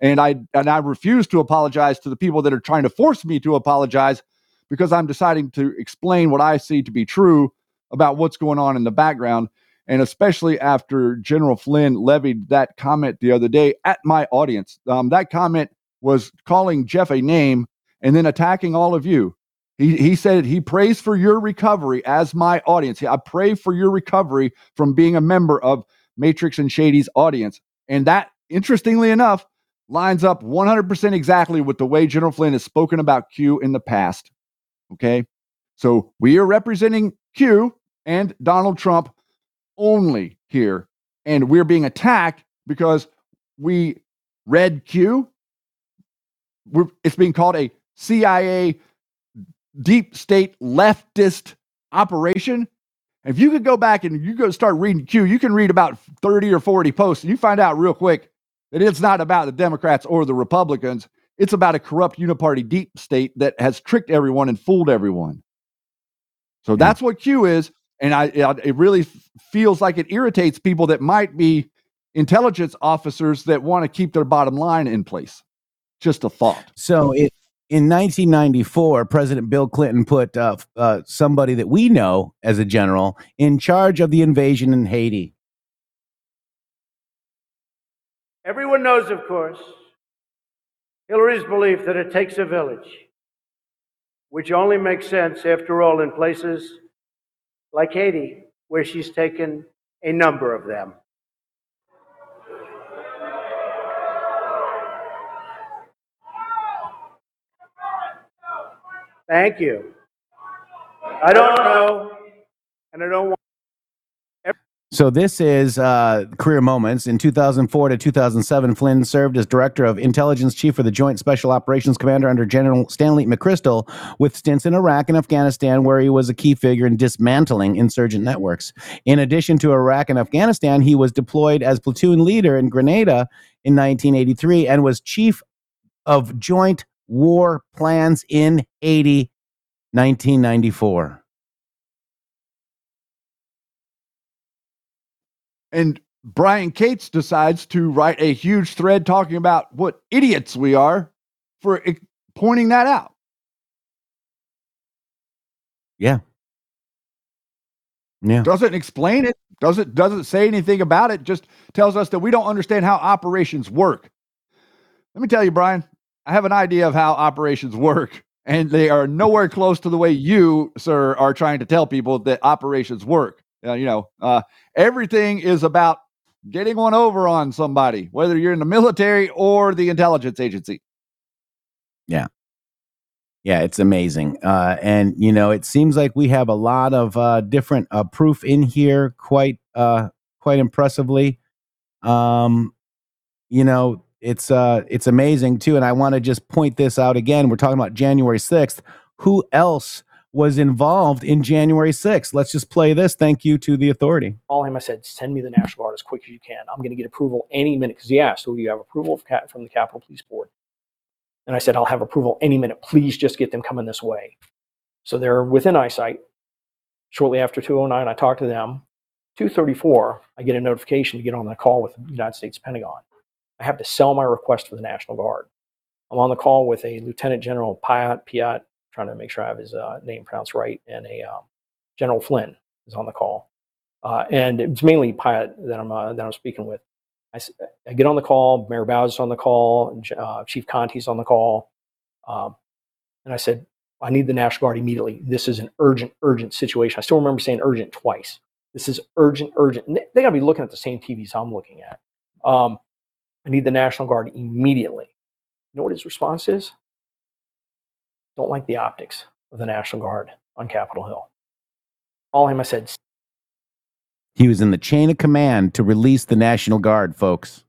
And I and I refuse to apologize to the people that are trying to force me to apologize because I'm deciding to explain what I see to be true about what's going on in the background. And especially after General Flynn levied that comment the other day at my audience. Um, that comment was calling Jeff a name and then attacking all of you. He, he said he prays for your recovery as my audience. I pray for your recovery from being a member of Matrix and Shady's audience. And that, interestingly enough, lines up 100% exactly with the way General Flynn has spoken about Q in the past. Okay. So we are representing Q and Donald Trump only here. And we're being attacked because we read Q. We're, it's being called a CIA deep state leftist operation. If you could go back and you go start reading Q, you can read about 30 or 40 posts and you find out real quick that it's not about the Democrats or the Republicans. It's about a corrupt uniparty deep state that has tricked everyone and fooled everyone. So hmm. that's what Q is. And I, it really feels like it irritates people that might be intelligence officers that want to keep their bottom line in place. Just a thought. So it, in 1994, President Bill Clinton put uh, uh, somebody that we know as a general in charge of the invasion in Haiti. Everyone knows, of course, Hillary's belief that it takes a village, which only makes sense, after all, in places like Haiti, where she's taken a number of them. Thank you. I don't know, and I don't want. So this is uh, career moments. In 2004 to 2007, Flynn served as director of intelligence chief for the Joint Special Operations Commander under General Stanley McChrystal, with stints in Iraq and Afghanistan, where he was a key figure in dismantling insurgent networks. In addition to Iraq and Afghanistan, he was deployed as platoon leader in Grenada in 1983 and was chief of Joint War Plans in Haiti, 1994. And Brian Cates decides to write a huge thread talking about what idiots we are for pointing that out. Yeah. Yeah. Doesn't explain it, doesn't doesn't say anything about it, just tells us that we don't understand how operations work. Let me tell you, Brian, I have an idea of how operations work, and they are nowhere close to the way you, sir, are trying to tell people that operations work. Uh, you know, uh, everything is about getting one over on somebody, whether you're in the military or the intelligence agency. Yeah. Yeah, it's amazing. Uh, and, you know, it seems like we have a lot of uh, different uh, proof in here quite, uh, quite impressively. Um, you know, it's, uh, it's amazing too. And I want to just point this out again. We're talking about January 6th. Who else was involved in January 6th? Let's just play this. Thank you to the authority. call him. I said, send me the National Guard as quick as you can. I'm going to get approval any minute because he asked, "Do you have approval from the Capitol Police Board?" And I said, "I'll have approval any minute. Please just get them coming this way." So they're within eyesight. Shortly after 209, I talk to them. 234, I get a notification to get on the call with the United States Pentagon. I have to sell my request for the National Guard. I'm on the call with a Lieutenant General Piatt, Piatt, trying to make sure I have his uh, name pronounced right, and a um, General Flynn is on the call. Uh, and it's mainly Piatt that I'm, uh, that I'm speaking with. I get on the call, Mayor Bowser's on the call, uh, Chief Contee's on the call. Um, and I said, I need the National Guard immediately. This is an urgent, urgent situation. I still remember saying urgent twice. This is urgent, urgent. And they, they got to be looking at the same TVs I'm looking at. Um, I need the National Guard immediately. You know what his response is? Don't like the optics of the National Guard on Capitol Hill. All him, I said, He was in the chain of command to release the National Guard, folks.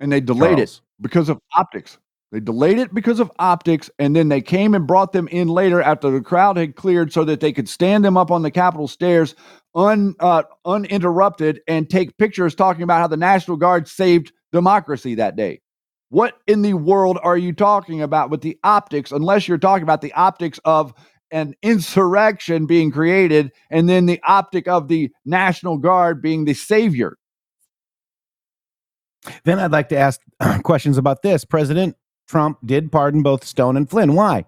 and they delayed Charles. it because of optics. They delayed it because of optics, and then they came and brought them in later after the crowd had cleared, so that they could stand them up on the Capitol stairs, un uh, uninterrupted, and take pictures talking about how the National Guard saved democracy that day. What in the world are you talking about with the optics? Unless you're talking about the optics of an insurrection being created, and then the optic of the National Guard being the savior. Then I'd like to ask questions about this. President Trump did pardon both Stone and Flynn. Why?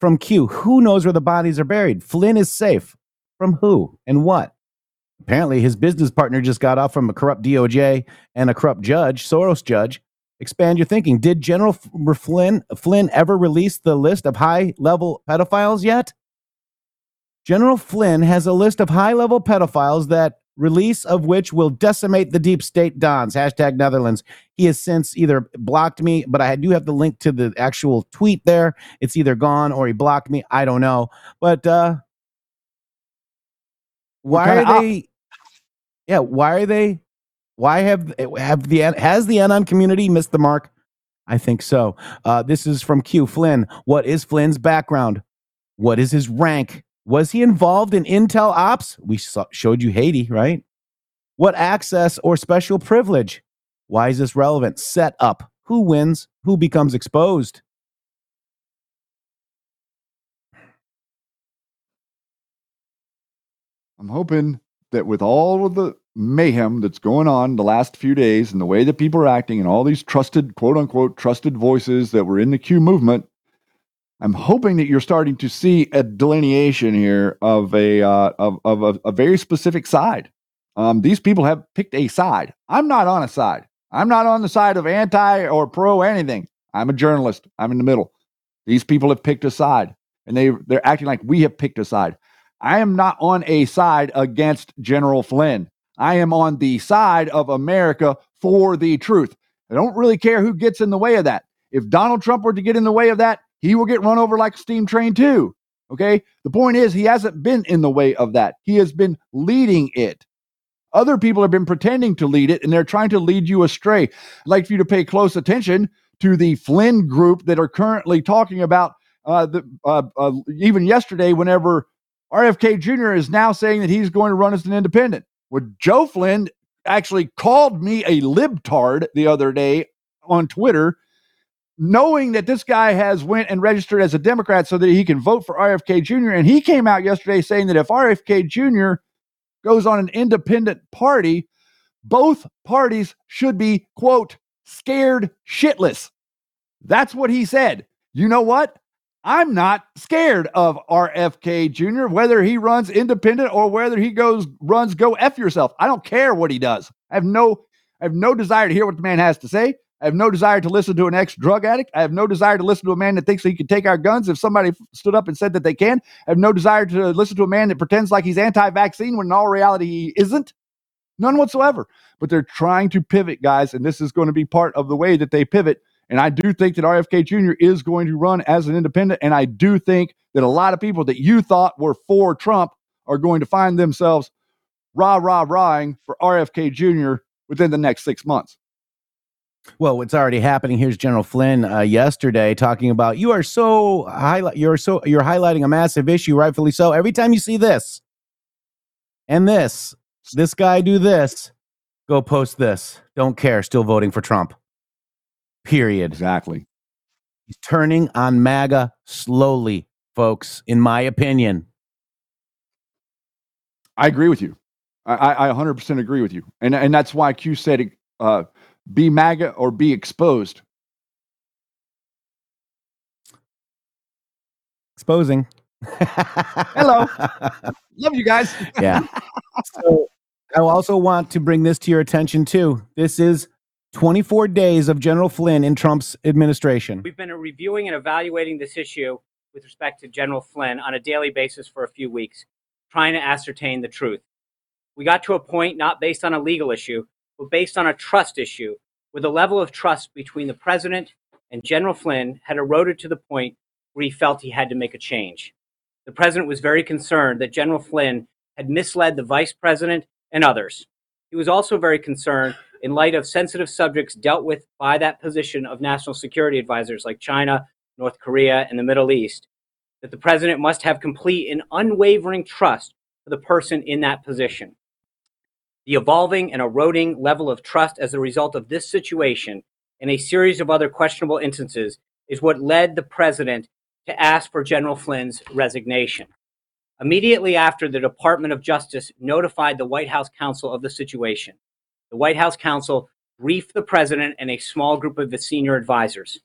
From Q, who knows where the bodies are buried? Flynn is safe. From who and what? Apparently, his business partner just got off from a corrupt DOJ and a corrupt judge, Soros judge. Expand your thinking. Did General Flynn, Flynn ever release the list of high level pedophiles yet? General Flynn has a list of high level pedophiles that release of which will decimate the deep state dons. Hashtag Netherlands. He has since either blocked me, but I do have the link to the actual tweet there. It's either gone or he blocked me. I don't know. But uh why are they yeah, why are they why have have the has the anon community missed the mark? I think so. Uh, this is from Q Flynn. What is Flynn's background? What is his rank? Was he involved in intel ops? We saw, showed you Haiti, right? What access or special privilege? Why is this relevant? Set up. Who wins? Who becomes exposed? I'm hoping that with all of the mayhem that's going on the last few days and the way that people are acting and all these trusted, quote unquote, trusted voices that were in the Q movement, I'm hoping that you're starting to see a delineation here of a uh, of, of a, very specific side. Um, these people have picked a side. I'm not on a side. I'm not on the side of anti or pro anything. I'm a journalist. I'm in the middle. These people have picked a side, and they they're acting like we have picked a side. I am not on a side against General Flynn. I am on the side of America for the truth. I don't really care who gets in the way of that. If Donald Trump were to get in the way of that, he will get run over like a steam train too. Okay. The point is, he hasn't been in the way of that. He has been leading it. Other people have been pretending to lead it and they're trying to lead you astray. I'd like for you to pay close attention to the Flynn group that are currently talking about uh, the, uh, uh, even yesterday, whenever RFK Jr. is now saying that he's going to run as an independent. Well, Joe Flynn actually called me a libtard the other day on Twitter, knowing that this guy has went and registered as a Democrat so that he can vote for RFK Jr. And he came out yesterday saying that if RFK Jr. goes on an independent party, both parties should be, quote, scared shitless. That's what he said. You know what? I'm not scared of RFK Jr., whether he runs independent or whether he goes runs go F yourself. I don't care what he does. I have no I have no desire to hear what the man has to say. I have no desire to listen to an ex-drug addict. I have no desire to listen to a man that thinks he can take our guns if somebody stood up and said that they can. I have no desire to listen to a man that pretends like he's anti-vaccine when in all reality he isn't. None whatsoever. But they're trying to pivot, guys, and this is going to be part of the way that they pivot. And I do think that RFK Jr. is going to run as an independent. And I do think that a lot of people that you thought were for Trump are going to find themselves rah, rah, rahing for RFK Jr. within the next six months. Well, what's already happening? Here's General Flynn uh, yesterday talking about you are so highlight. You're so you're highlighting a massive issue, rightfully so. Every time you see this and this, this guy do this, go post this. Don't care. Still voting for Trump. Period. Exactly. He's turning on MAGA slowly, folks, in my opinion. I agree with you. I, I, I 100% agree with you. And, and that's why Q said uh, be MAGA or be exposed. Exposing. Hello. Love you guys. yeah. So I also want to bring this to your attention too. This is 24 days of General Flynn in Trump's administration. We've been reviewing and evaluating this issue with respect to General Flynn on a daily basis for a few weeks, trying to ascertain the truth. We got to a point not based on a legal issue, but based on a trust issue, where the level of trust between the president and General Flynn had eroded to the point where he felt he had to make a change. The president was very concerned that General Flynn had misled the vice president and others. He was also very concerned in light of sensitive subjects dealt with by that position of national security advisors like China, North Korea, and the Middle East, that the president must have complete and unwavering trust for the person in that position. The evolving and eroding level of trust as a result of this situation and a series of other questionable instances is what led the president to ask for General Flynn's resignation. Immediately after the Department of Justice notified the White House counsel of the situation, the White House counsel briefed the president and a small group of his senior advisors.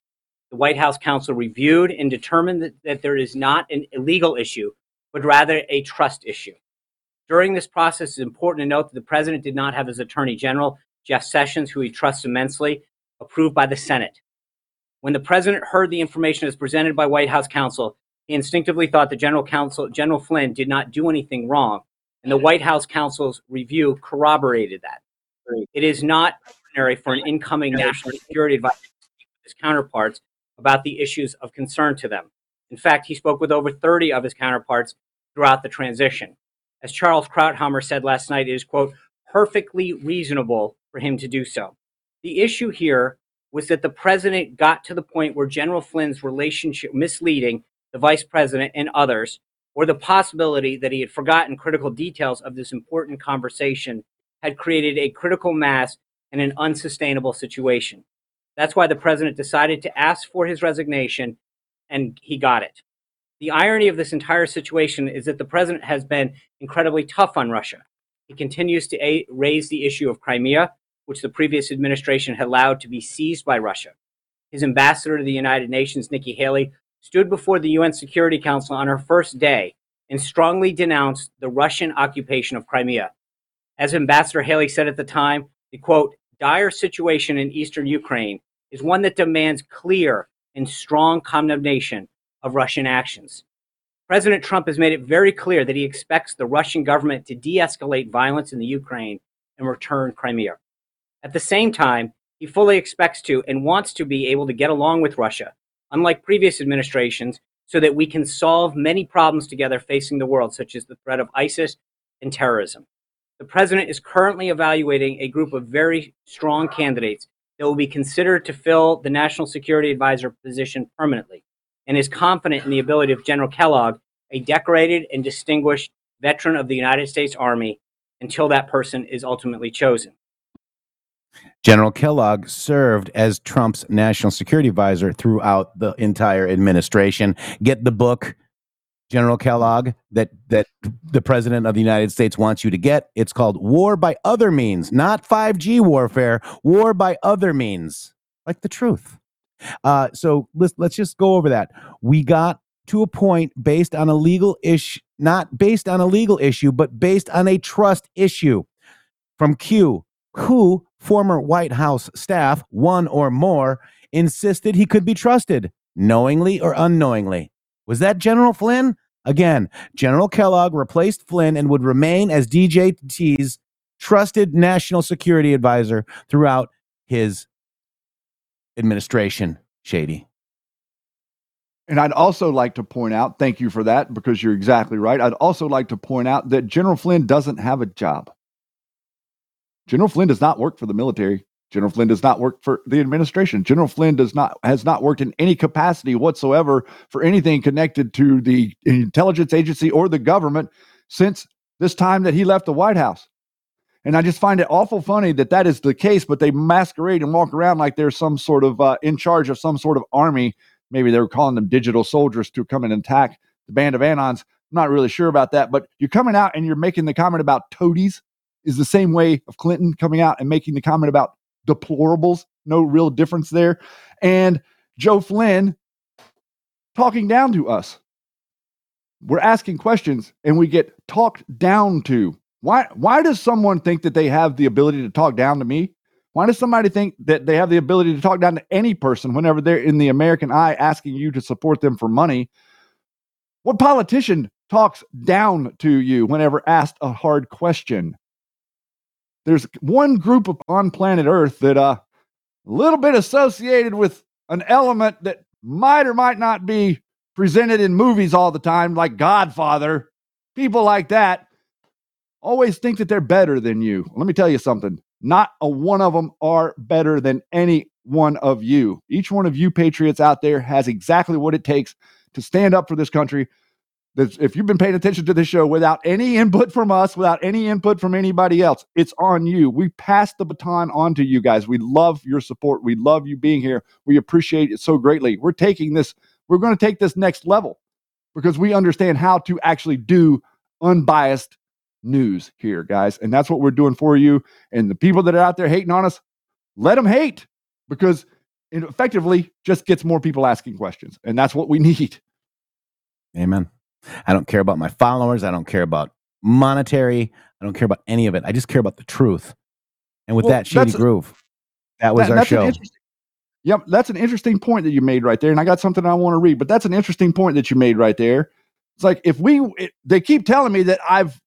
The White House counsel reviewed and determined that, that there is not an illegal issue, but rather a trust issue. During this process, it's important to note that the president did not have his attorney general, Jeff Sessions, who he trusts immensely, approved by the Senate. When the president heard the information as presented by White House counsel, he instinctively thought the general counsel, General Flynn, did not do anything wrong, and the White House counsel's review corroborated that. It is not ordinary for an incoming national security advisor to speak with his counterparts about the issues of concern to them. In fact, he spoke with over 30 of his counterparts throughout the transition. As Charles Krauthammer said last night, it is, quote, perfectly reasonable for him to do so. The issue here was that the president got to the point where General Flynn's relationship misleading the vice president and others, or the possibility that he had forgotten critical details of this important conversation had created a critical mass and an unsustainable situation. That's why the president decided to ask for his resignation, and he got it. The irony of this entire situation is that the president has been incredibly tough on Russia. He continues to a- raise the issue of Crimea, which the previous administration had allowed to be seized by Russia. His ambassador to the United Nations, Nikki Haley, stood before the UN Security Council on her first day and strongly denounced the Russian occupation of Crimea. As Ambassador Haley said at the time, the quote, dire situation in eastern Ukraine is one that demands clear and strong condemnation of Russian actions. President Trump has made it very clear that he expects the Russian government to de escalate violence in the Ukraine and return Crimea. At the same time, he fully expects to and wants to be able to get along with Russia, unlike previous administrations, so that we can solve many problems together facing the world, such as the threat of ISIS and terrorism. The president is currently evaluating a group of very strong candidates that will be considered to fill the national security advisor position permanently and is confident in the ability of General Kellogg, a decorated and distinguished veteran of the United States Army, until that person is ultimately chosen. General Kellogg served as Trump's national security advisor throughout the entire administration. Get the book, General Kellogg, that that the president of the United States wants you to get. It's called War by Other Means, not 5G warfare, war by other means, like the truth. Uh, so let's let's just go over that. We got to a point based on a legal issue, not based on a legal issue, but based on a trust issue. From Q, who former White House staff, one or more, insisted he could be trusted, knowingly or unknowingly. Was that General Flynn? Again, General Kellogg replaced Flynn and would remain as DJT's trusted national security advisor throughout his administration. Shady. And I'd also like to point out, thank you for that, because you're exactly right. I'd also like to point out that General Flynn doesn't have a job. General Flynn does not work for the military. General Flynn does not work for the administration. General Flynn does not has not worked in any capacity whatsoever for anything connected to the intelligence agency or the government since this time that he left the White House. And I just find it awful funny that that is the case, but they masquerade and walk around like they're some sort of uh, in charge of some sort of army. Maybe they were calling them digital soldiers to come and attack the band of Anons. I'm not really sure about that, but you're coming out and you're making the comment about toadies is the same way of Clinton coming out and making the comment about deplorables. No real difference there. And Joe Flynn talking down to us. We're asking questions and we get talked down to. Why why does someone think that they have the ability to talk down to me? Why does somebody think that they have the ability to talk down to any person whenever they're in the American eye asking you to support them for money? What politician talks down to you whenever asked a hard question? There's one group on planet Earth that uh a little bit associated with an element that might or might not be presented in movies all the time, like Godfather. People like that always think that they're better than you. Let me tell you something. Not a one of them are better than any one of you. Each one of you patriots out there has exactly what it takes to stand up for this country. If you've been paying attention to this show without any input from us, without any input from anybody else, it's on you. We pass the baton on to you guys. We love your support. We love you being here. We appreciate it so greatly. We're taking this, we're going to take this next level because we understand how to actually do unbiased news here, guys. And that's what we're doing for you. And the people that are out there hating on us, let them hate because it effectively just gets more people asking questions. And that's what we need. Amen. I don't care about my followers. I don't care about monetary. I don't care about any of it. I just care about the truth. And with Well, that shady groove, that was That- our show. Yep, that's an interesting point that you made right there. And I got something I want to read, but that's an interesting point that you made right there. It's like if we, it, they keep telling me that I've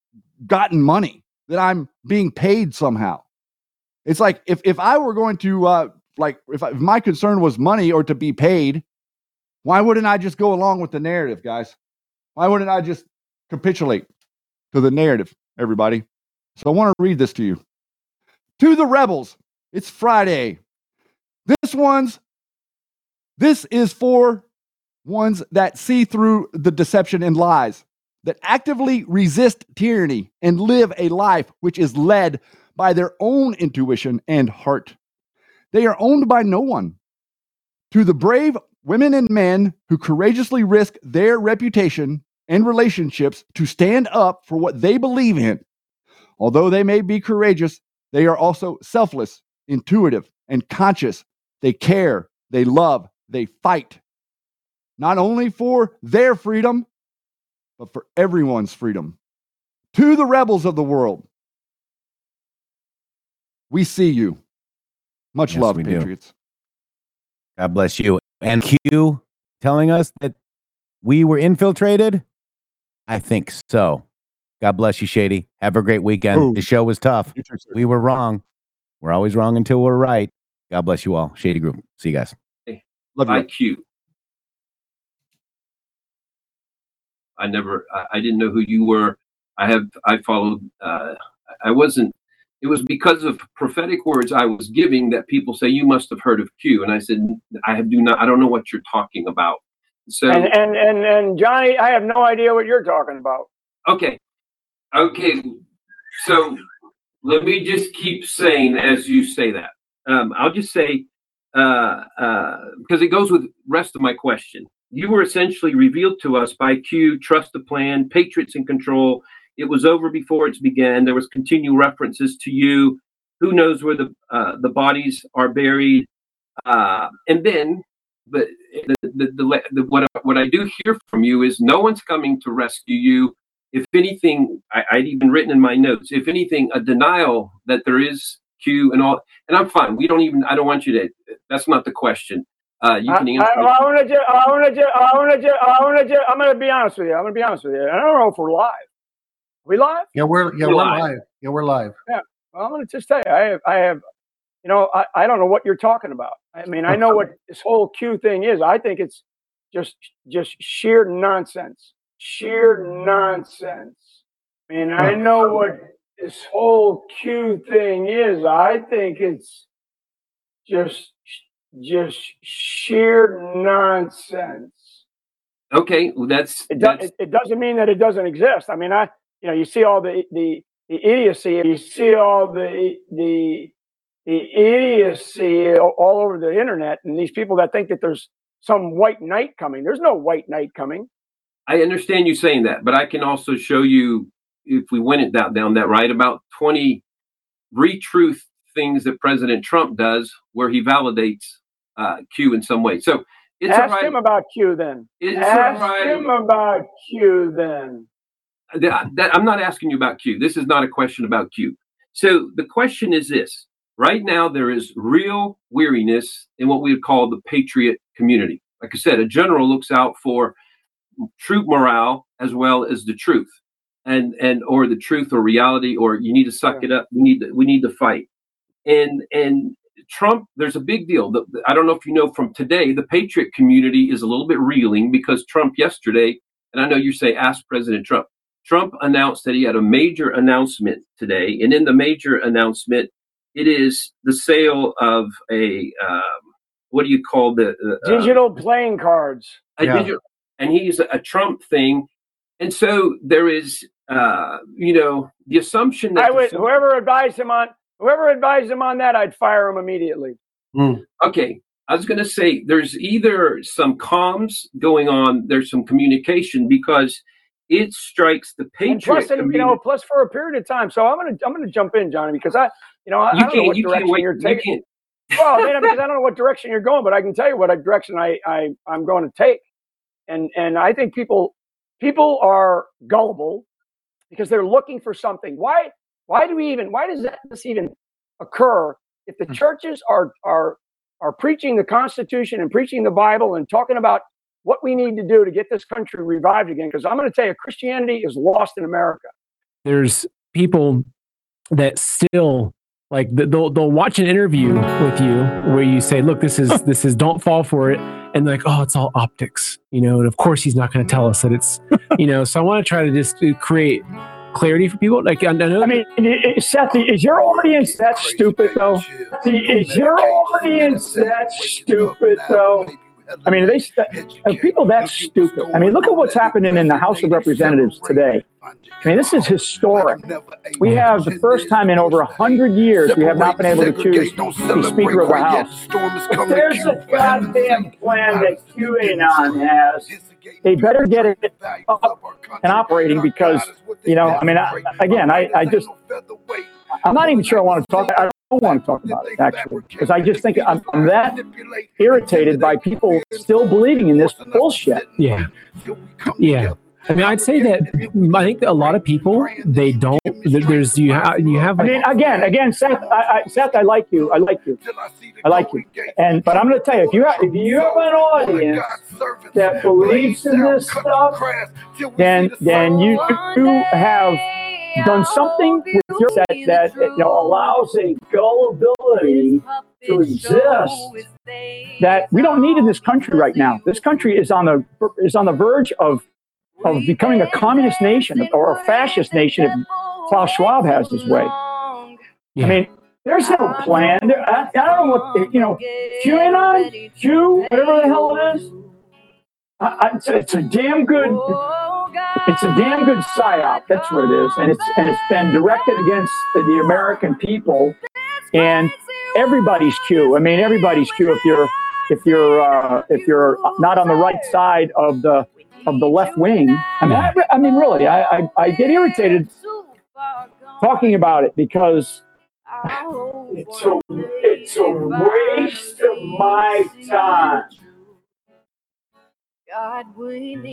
gotten money, that I'm being paid somehow. It's like if if I were going to, uh, like, if, I, if my concern was money or to be paid, why wouldn't I just go along with the narrative, guys? Why wouldn't I just capitulate to the narrative, everybody? So I want to read this to you. To the rebels, it's Friday. This one's this is for ones that see through the deception and lies, that actively resist tyranny and live a life which is led by their own intuition and heart. They are owned by no one. To the brave women and men who courageously risk their reputation and relationships to stand up for what they believe in, although they may be courageous, they are also selfless, intuitive, and conscious. They care, they love, they fight, not only for their freedom, but for everyone's freedom. To the rebels of the world, we see you. Much Yes, love, we do. Patriots. God bless you. And Q telling us that we were infiltrated? I think so. God bless you, Shady. Have a great weekend. Oh. The show was tough. You too, sir. We were wrong. We're always wrong until we're right. God bless you all. Shady Groove. See you guys. Love you. IQ. I never, I, I didn't know who you were. I have, I followed, uh, I wasn't, it was because of prophetic words I was giving that people say, you must have heard of Q. And I said, I have do not, I don't know what you're talking about. So, And, and and and Johnny, I have no idea what you're talking about. okay. Okay. So let me just keep saying as you say that. Um, I'll just say, uh, uh, because it goes with rest of my question. You were essentially revealed to us by Q, trust the plan, patriots in control. It was over before it began. There was continual references to you. Who knows where the uh, the bodies are buried? Uh, and then, but the, the, the, the what I- what I do hear from you is no one's coming to rescue you. If anything, I, I'd even written in my notes. If anything, a denial that there is Q and all. And I'm fine. We don't even. I don't want you to. That's not the question. Uh, you can answer. I, I want to I want to I want to I want to I'm going to be honest with you. I'm going to be honest with you. I don't know if we're live. We live? Yeah, we're yeah We're we're live. live. Yeah, we're live. Yeah. Well, I'm going to just tell you, I have, I have, you know, I, I don't know what you're talking about. I mean, I know what this whole Q thing is. I think it's just, just sheer nonsense. Sheer nonsense. I mean, I know what this whole Q thing is. I think it's just, just sheer nonsense. Okay, well, that's It, do, it, it doesn't mean that it doesn't exist. I mean, I you know you see all the the, the idiocy, you see all the the the idiocy all over the internet, and these people that think that there's some white knight coming. There's no white knight coming. I understand you saying that, but I can also show you if we went it down, down that right about 20 retruth things that President Trump does where he validates uh, Q in some way. So it's Ask right. him about Q then. It's Ask right- him about Q then. That, that- I'm not asking you about Q. This is not a question about Q. So the question is this: Right now, there is real weariness in what we would call the patriot community. Like I said, a general looks out for troop morale as well as the truth, and and or the truth or reality, or you need to suck it up. We need to, we need to fight. And and Trump, there's a big deal. The- the- I don't know if you know from today, the patriot community is a little bit reeling because Trump yesterday, and I know you say ask President Trump. Trump announced that he had a major announcement today, and in the major announcement, it is the sale of a um, what do you call the uh, Digital playing cards. a digital, and he's a, a Trump thing, and so there is, uh, you know, the assumption that I would Civil- whoever advised him on whoever advised him on that, I'd fire him immediately. Okay, I was going to say there's either some comms going on, there's some communication because it strikes the And patriot plus, and, you know, plus for a period of time. So I'm gonna I'm gonna jump in, Johnny, because I you know I, I don't know what you direction you're you taking. well, man, because I don't know what direction you're going, but I can tell you what direction I, I I'm going to take. And and I think people people are gullible because they're looking for something. Why why do we even why does that this even occur if Hmm. the churches are are are preaching the Constitution and preaching the Bible and talking about what we need to do to get this country revived again? Because I'm going to tell you, Christianity is lost in America. there's people that still like they'll they'll watch an interview with you where you say, "Look, this is this is don't fall for it," and like, "Oh, it's all optics," you know. And of course, he's not going to tell us that it's, you know. So I want to try to just uh, create clarity for people. Like I, know, I mean, i- i- Seth, is your audience that stupid though? Is your audience that stupid though? I mean, they st- are people that stupid? I mean, look at what's happening in the House of Representatives today. I mean, this is historic. We have the first time in over a hundred years we have not been able to choose the Speaker of the House. If there's a goddamn plan that QAnon has, they better get it up and operating because, you know, I mean, I, again, I, I just, I'm not even sure I want to talk. I don't want to talk about it actually, because I just think I'm, I'm that irritated by people still believing in this bullshit. Yeah. Yeah. I mean, I'd say that I think that a lot of people they don't. There's you have you have. I mean, again, again, Seth, I, I, Seth, I like you. I like you. I like you. And but I'm going to tell you, if you have, if you have an audience that believes in this stuff, then then you, you have done something with your that that you know allows a gullibility to exist that we don't need in this country right now. This country is on the is on the verge of of becoming a communist nation or a fascist nation if Klaus Schwab has his way. I mean, there's no plan. I, I don't know what you know. QAnon, Q, whatever the hell it is. I, it's, it's a damn good. It's a damn good psyop. That's what it is, and it's and it's been directed against the, the American people and everybody's cue. I mean, everybody's cue. If you're if you're uh, if you're not on the right side of the of the left wing, I mean, I, I mean, really, I, I I get irritated talking about it because it's a it's a waste of my time.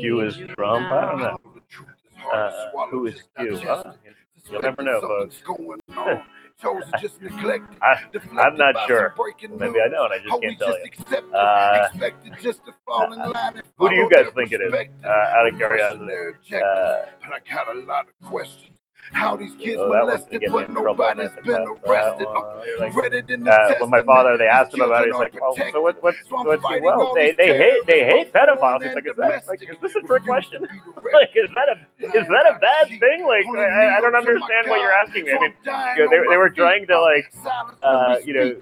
Q is Trump. I don't know. Uh, who is Q? Uh, you'll never know, folks. I, I'm not sure. Maybe I know, and I just can't tell you. Uh, who do you guys think it is? Uh, out of curiosity. Uh, But I got a lot of questions. How these kids Oh, molested, gonna get me but nobody's been arrested. Like, Read it in the uh, when my father, they asked him about it. He's like, "Oh, so what? What? What's he? Well, they they hate they hate pedophiles." He's like, "Is that like is this a trick question? like, is that a is that a bad thing? Like, I, I don't understand what you're asking me. I mean, you know, they they were trying to like, uh, you know,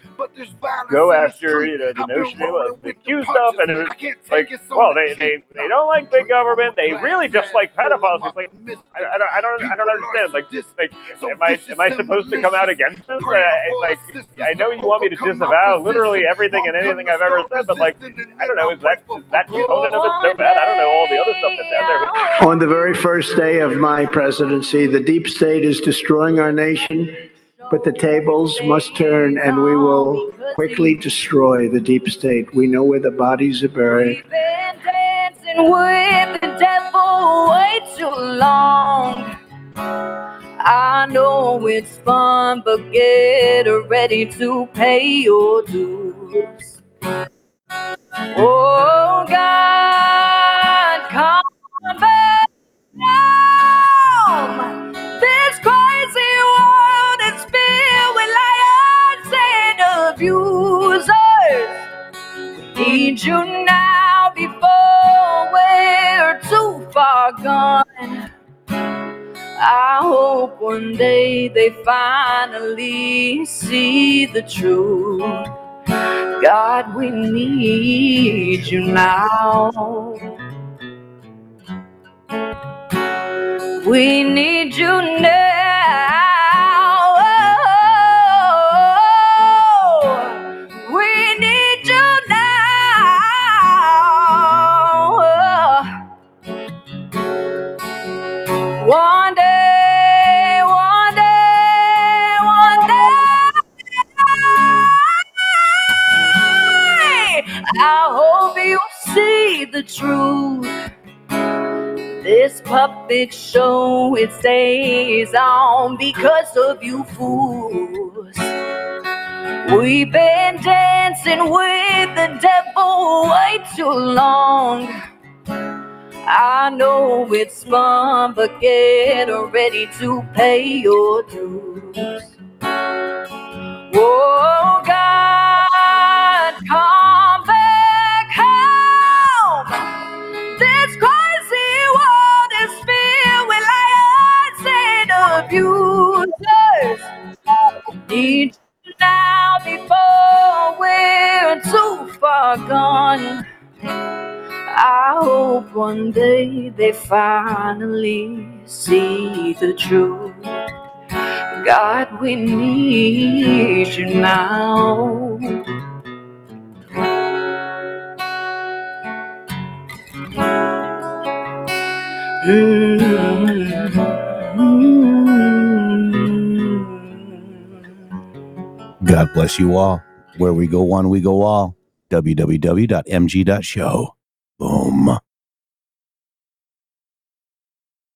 go after you know the notion of the Q stuff, and it was like, well, they they they don't like big government. They really just like pedophiles. It's like, I, I don't I don't I don't understand. Like, like, like, am I am I supposed to come out against this? I, uh, like, I know you want me to disavow literally everything and anything I've ever said, but like, I don't know, is that is that component of it so bad? I don't know all the other stuff that's out there. On the very first day of my presidency, the deep state is destroying our nation, but the tables must turn and we will quickly destroy the deep state. We know where the bodies are buried. dancing with the devil way too long. I know it's fun, but get ready to pay your dues. Oh God, come back home. This crazy world is filled with liars and abusers. We need you now before we're too far gone. I hope one day they finally see the truth. God, we need you now. We need you now. I hope you see the truth. This puppet show, it stays on because of you fools. We've been dancing with the devil way too long. I know it's fun, but get ready to pay your dues. Oh God, Need you now before we're too far gone. I hope one day they finally see the truth. God, we need you now. Mm-hmm. God bless you all. Where we go one, we go all. www.mg.show. Boom.